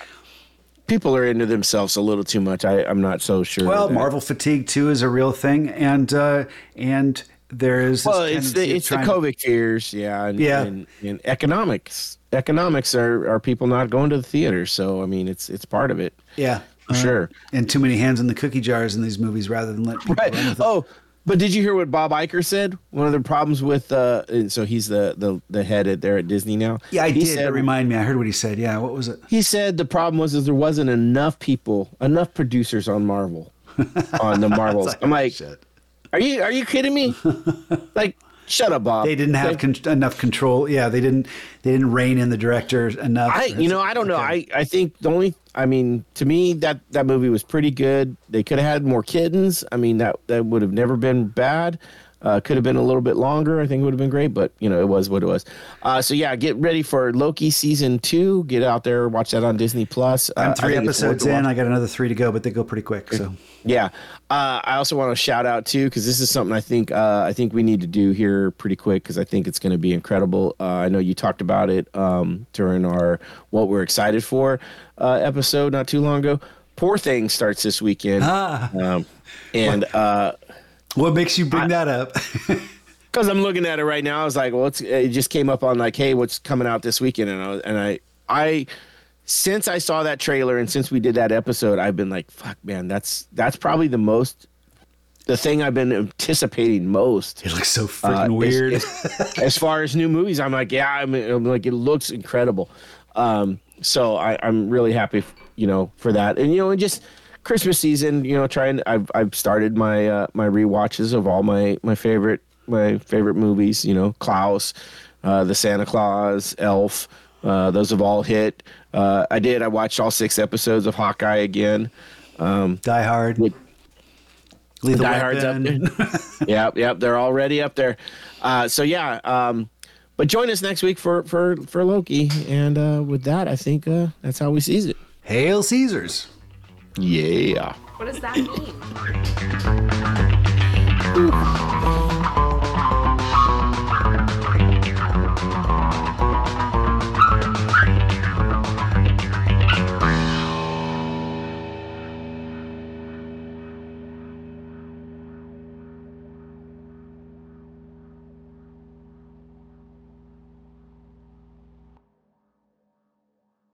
S1: people are into themselves a little too much. I I'm not so sure.
S2: Well, Marvel fatigue too is a real thing, and uh, and there is.
S1: Well, it's the it's the
S2: trying to-
S1: COVID fears, yeah, and,
S2: Yeah.
S1: and, and economics. Economics are, are people not going to the theater, so I mean, it's it's part of it.
S2: Yeah,
S1: For sure.
S2: And too many hands in the cookie jars in these movies, rather than let people
S1: Right.
S2: run with it.
S1: Oh, but did you hear what Bob Iger said? One of the problems with uh, so he's the the the head at there at Disney now.
S2: yeah, I
S1: he
S2: did.
S1: Said,
S2: remind me. I heard what he said. Yeah, what was it?
S1: he said the problem was is there wasn't enough people, enough producers on Marvel, on the [LAUGHS] Marvels. I'm like,
S2: Shit.
S1: are you are you kidding me? [LAUGHS] like, shut up, Bob.
S2: They didn't have
S1: Like,
S2: con- enough control. Yeah, they didn't. They didn't rein in the director enough.
S1: I you know I don't know I I think the only I mean to me that that movie was pretty good. They could have had more kittens. I mean that that would have never been bad. Uh, could have been a little bit longer. I think it would have been great, but you know it was what it was. Uh, so yeah, get ready for Loki season two. Get out there, watch that on Disney Plus. Uh,
S2: I'm three
S1: think it's worth
S2: episodes in. I got another three to go, but they go pretty quick. So
S1: Yeah. Uh, I also want to shout out too because this is something I think uh, I think we need to do here pretty quick because I think it's going to be incredible. Uh, I know you talked about it um, during our what we're excited for uh, episode not too long ago. Poor thing starts this weekend,
S2: Ah.
S1: um, and uh,
S2: what makes you bring that up? [LAUGHS]
S1: because I'm looking at it right now, I was like, well, it's, it just came up on like, hey, what's coming out this weekend? And I, and I, I, since I saw that trailer and since we did that episode, I've been like, fuck, man, that's that's probably the most, the thing I've been anticipating most.
S2: it looks so
S1: Uh,
S2: freaking
S1: as-
S2: weird.
S1: As, [LAUGHS] as far as new movies, I'm like, yeah, I'm, I'm like, it looks incredible. Um, so I, I'm really happy, you know, for that. And you know, and just Christmas season, you know, trying. I've I've started my uh, my rewatches of all my my favorite my favorite movies. You know, Klaus, uh, the Santa Claus, Elf. Uh, those have all hit. Uh, I did. I watched all six episodes of Hawkeye again.
S2: Die Hard.
S1: With-
S2: Lethal
S1: Die Hard's up there. [LAUGHS] yep, yep, they're already up there. Uh, so yeah, um, but join us next week for for for Loki, and uh, with that, I think uh, that's How We Seeez It.
S2: Hail Caesars.
S1: Yeah.
S5: What does that mean?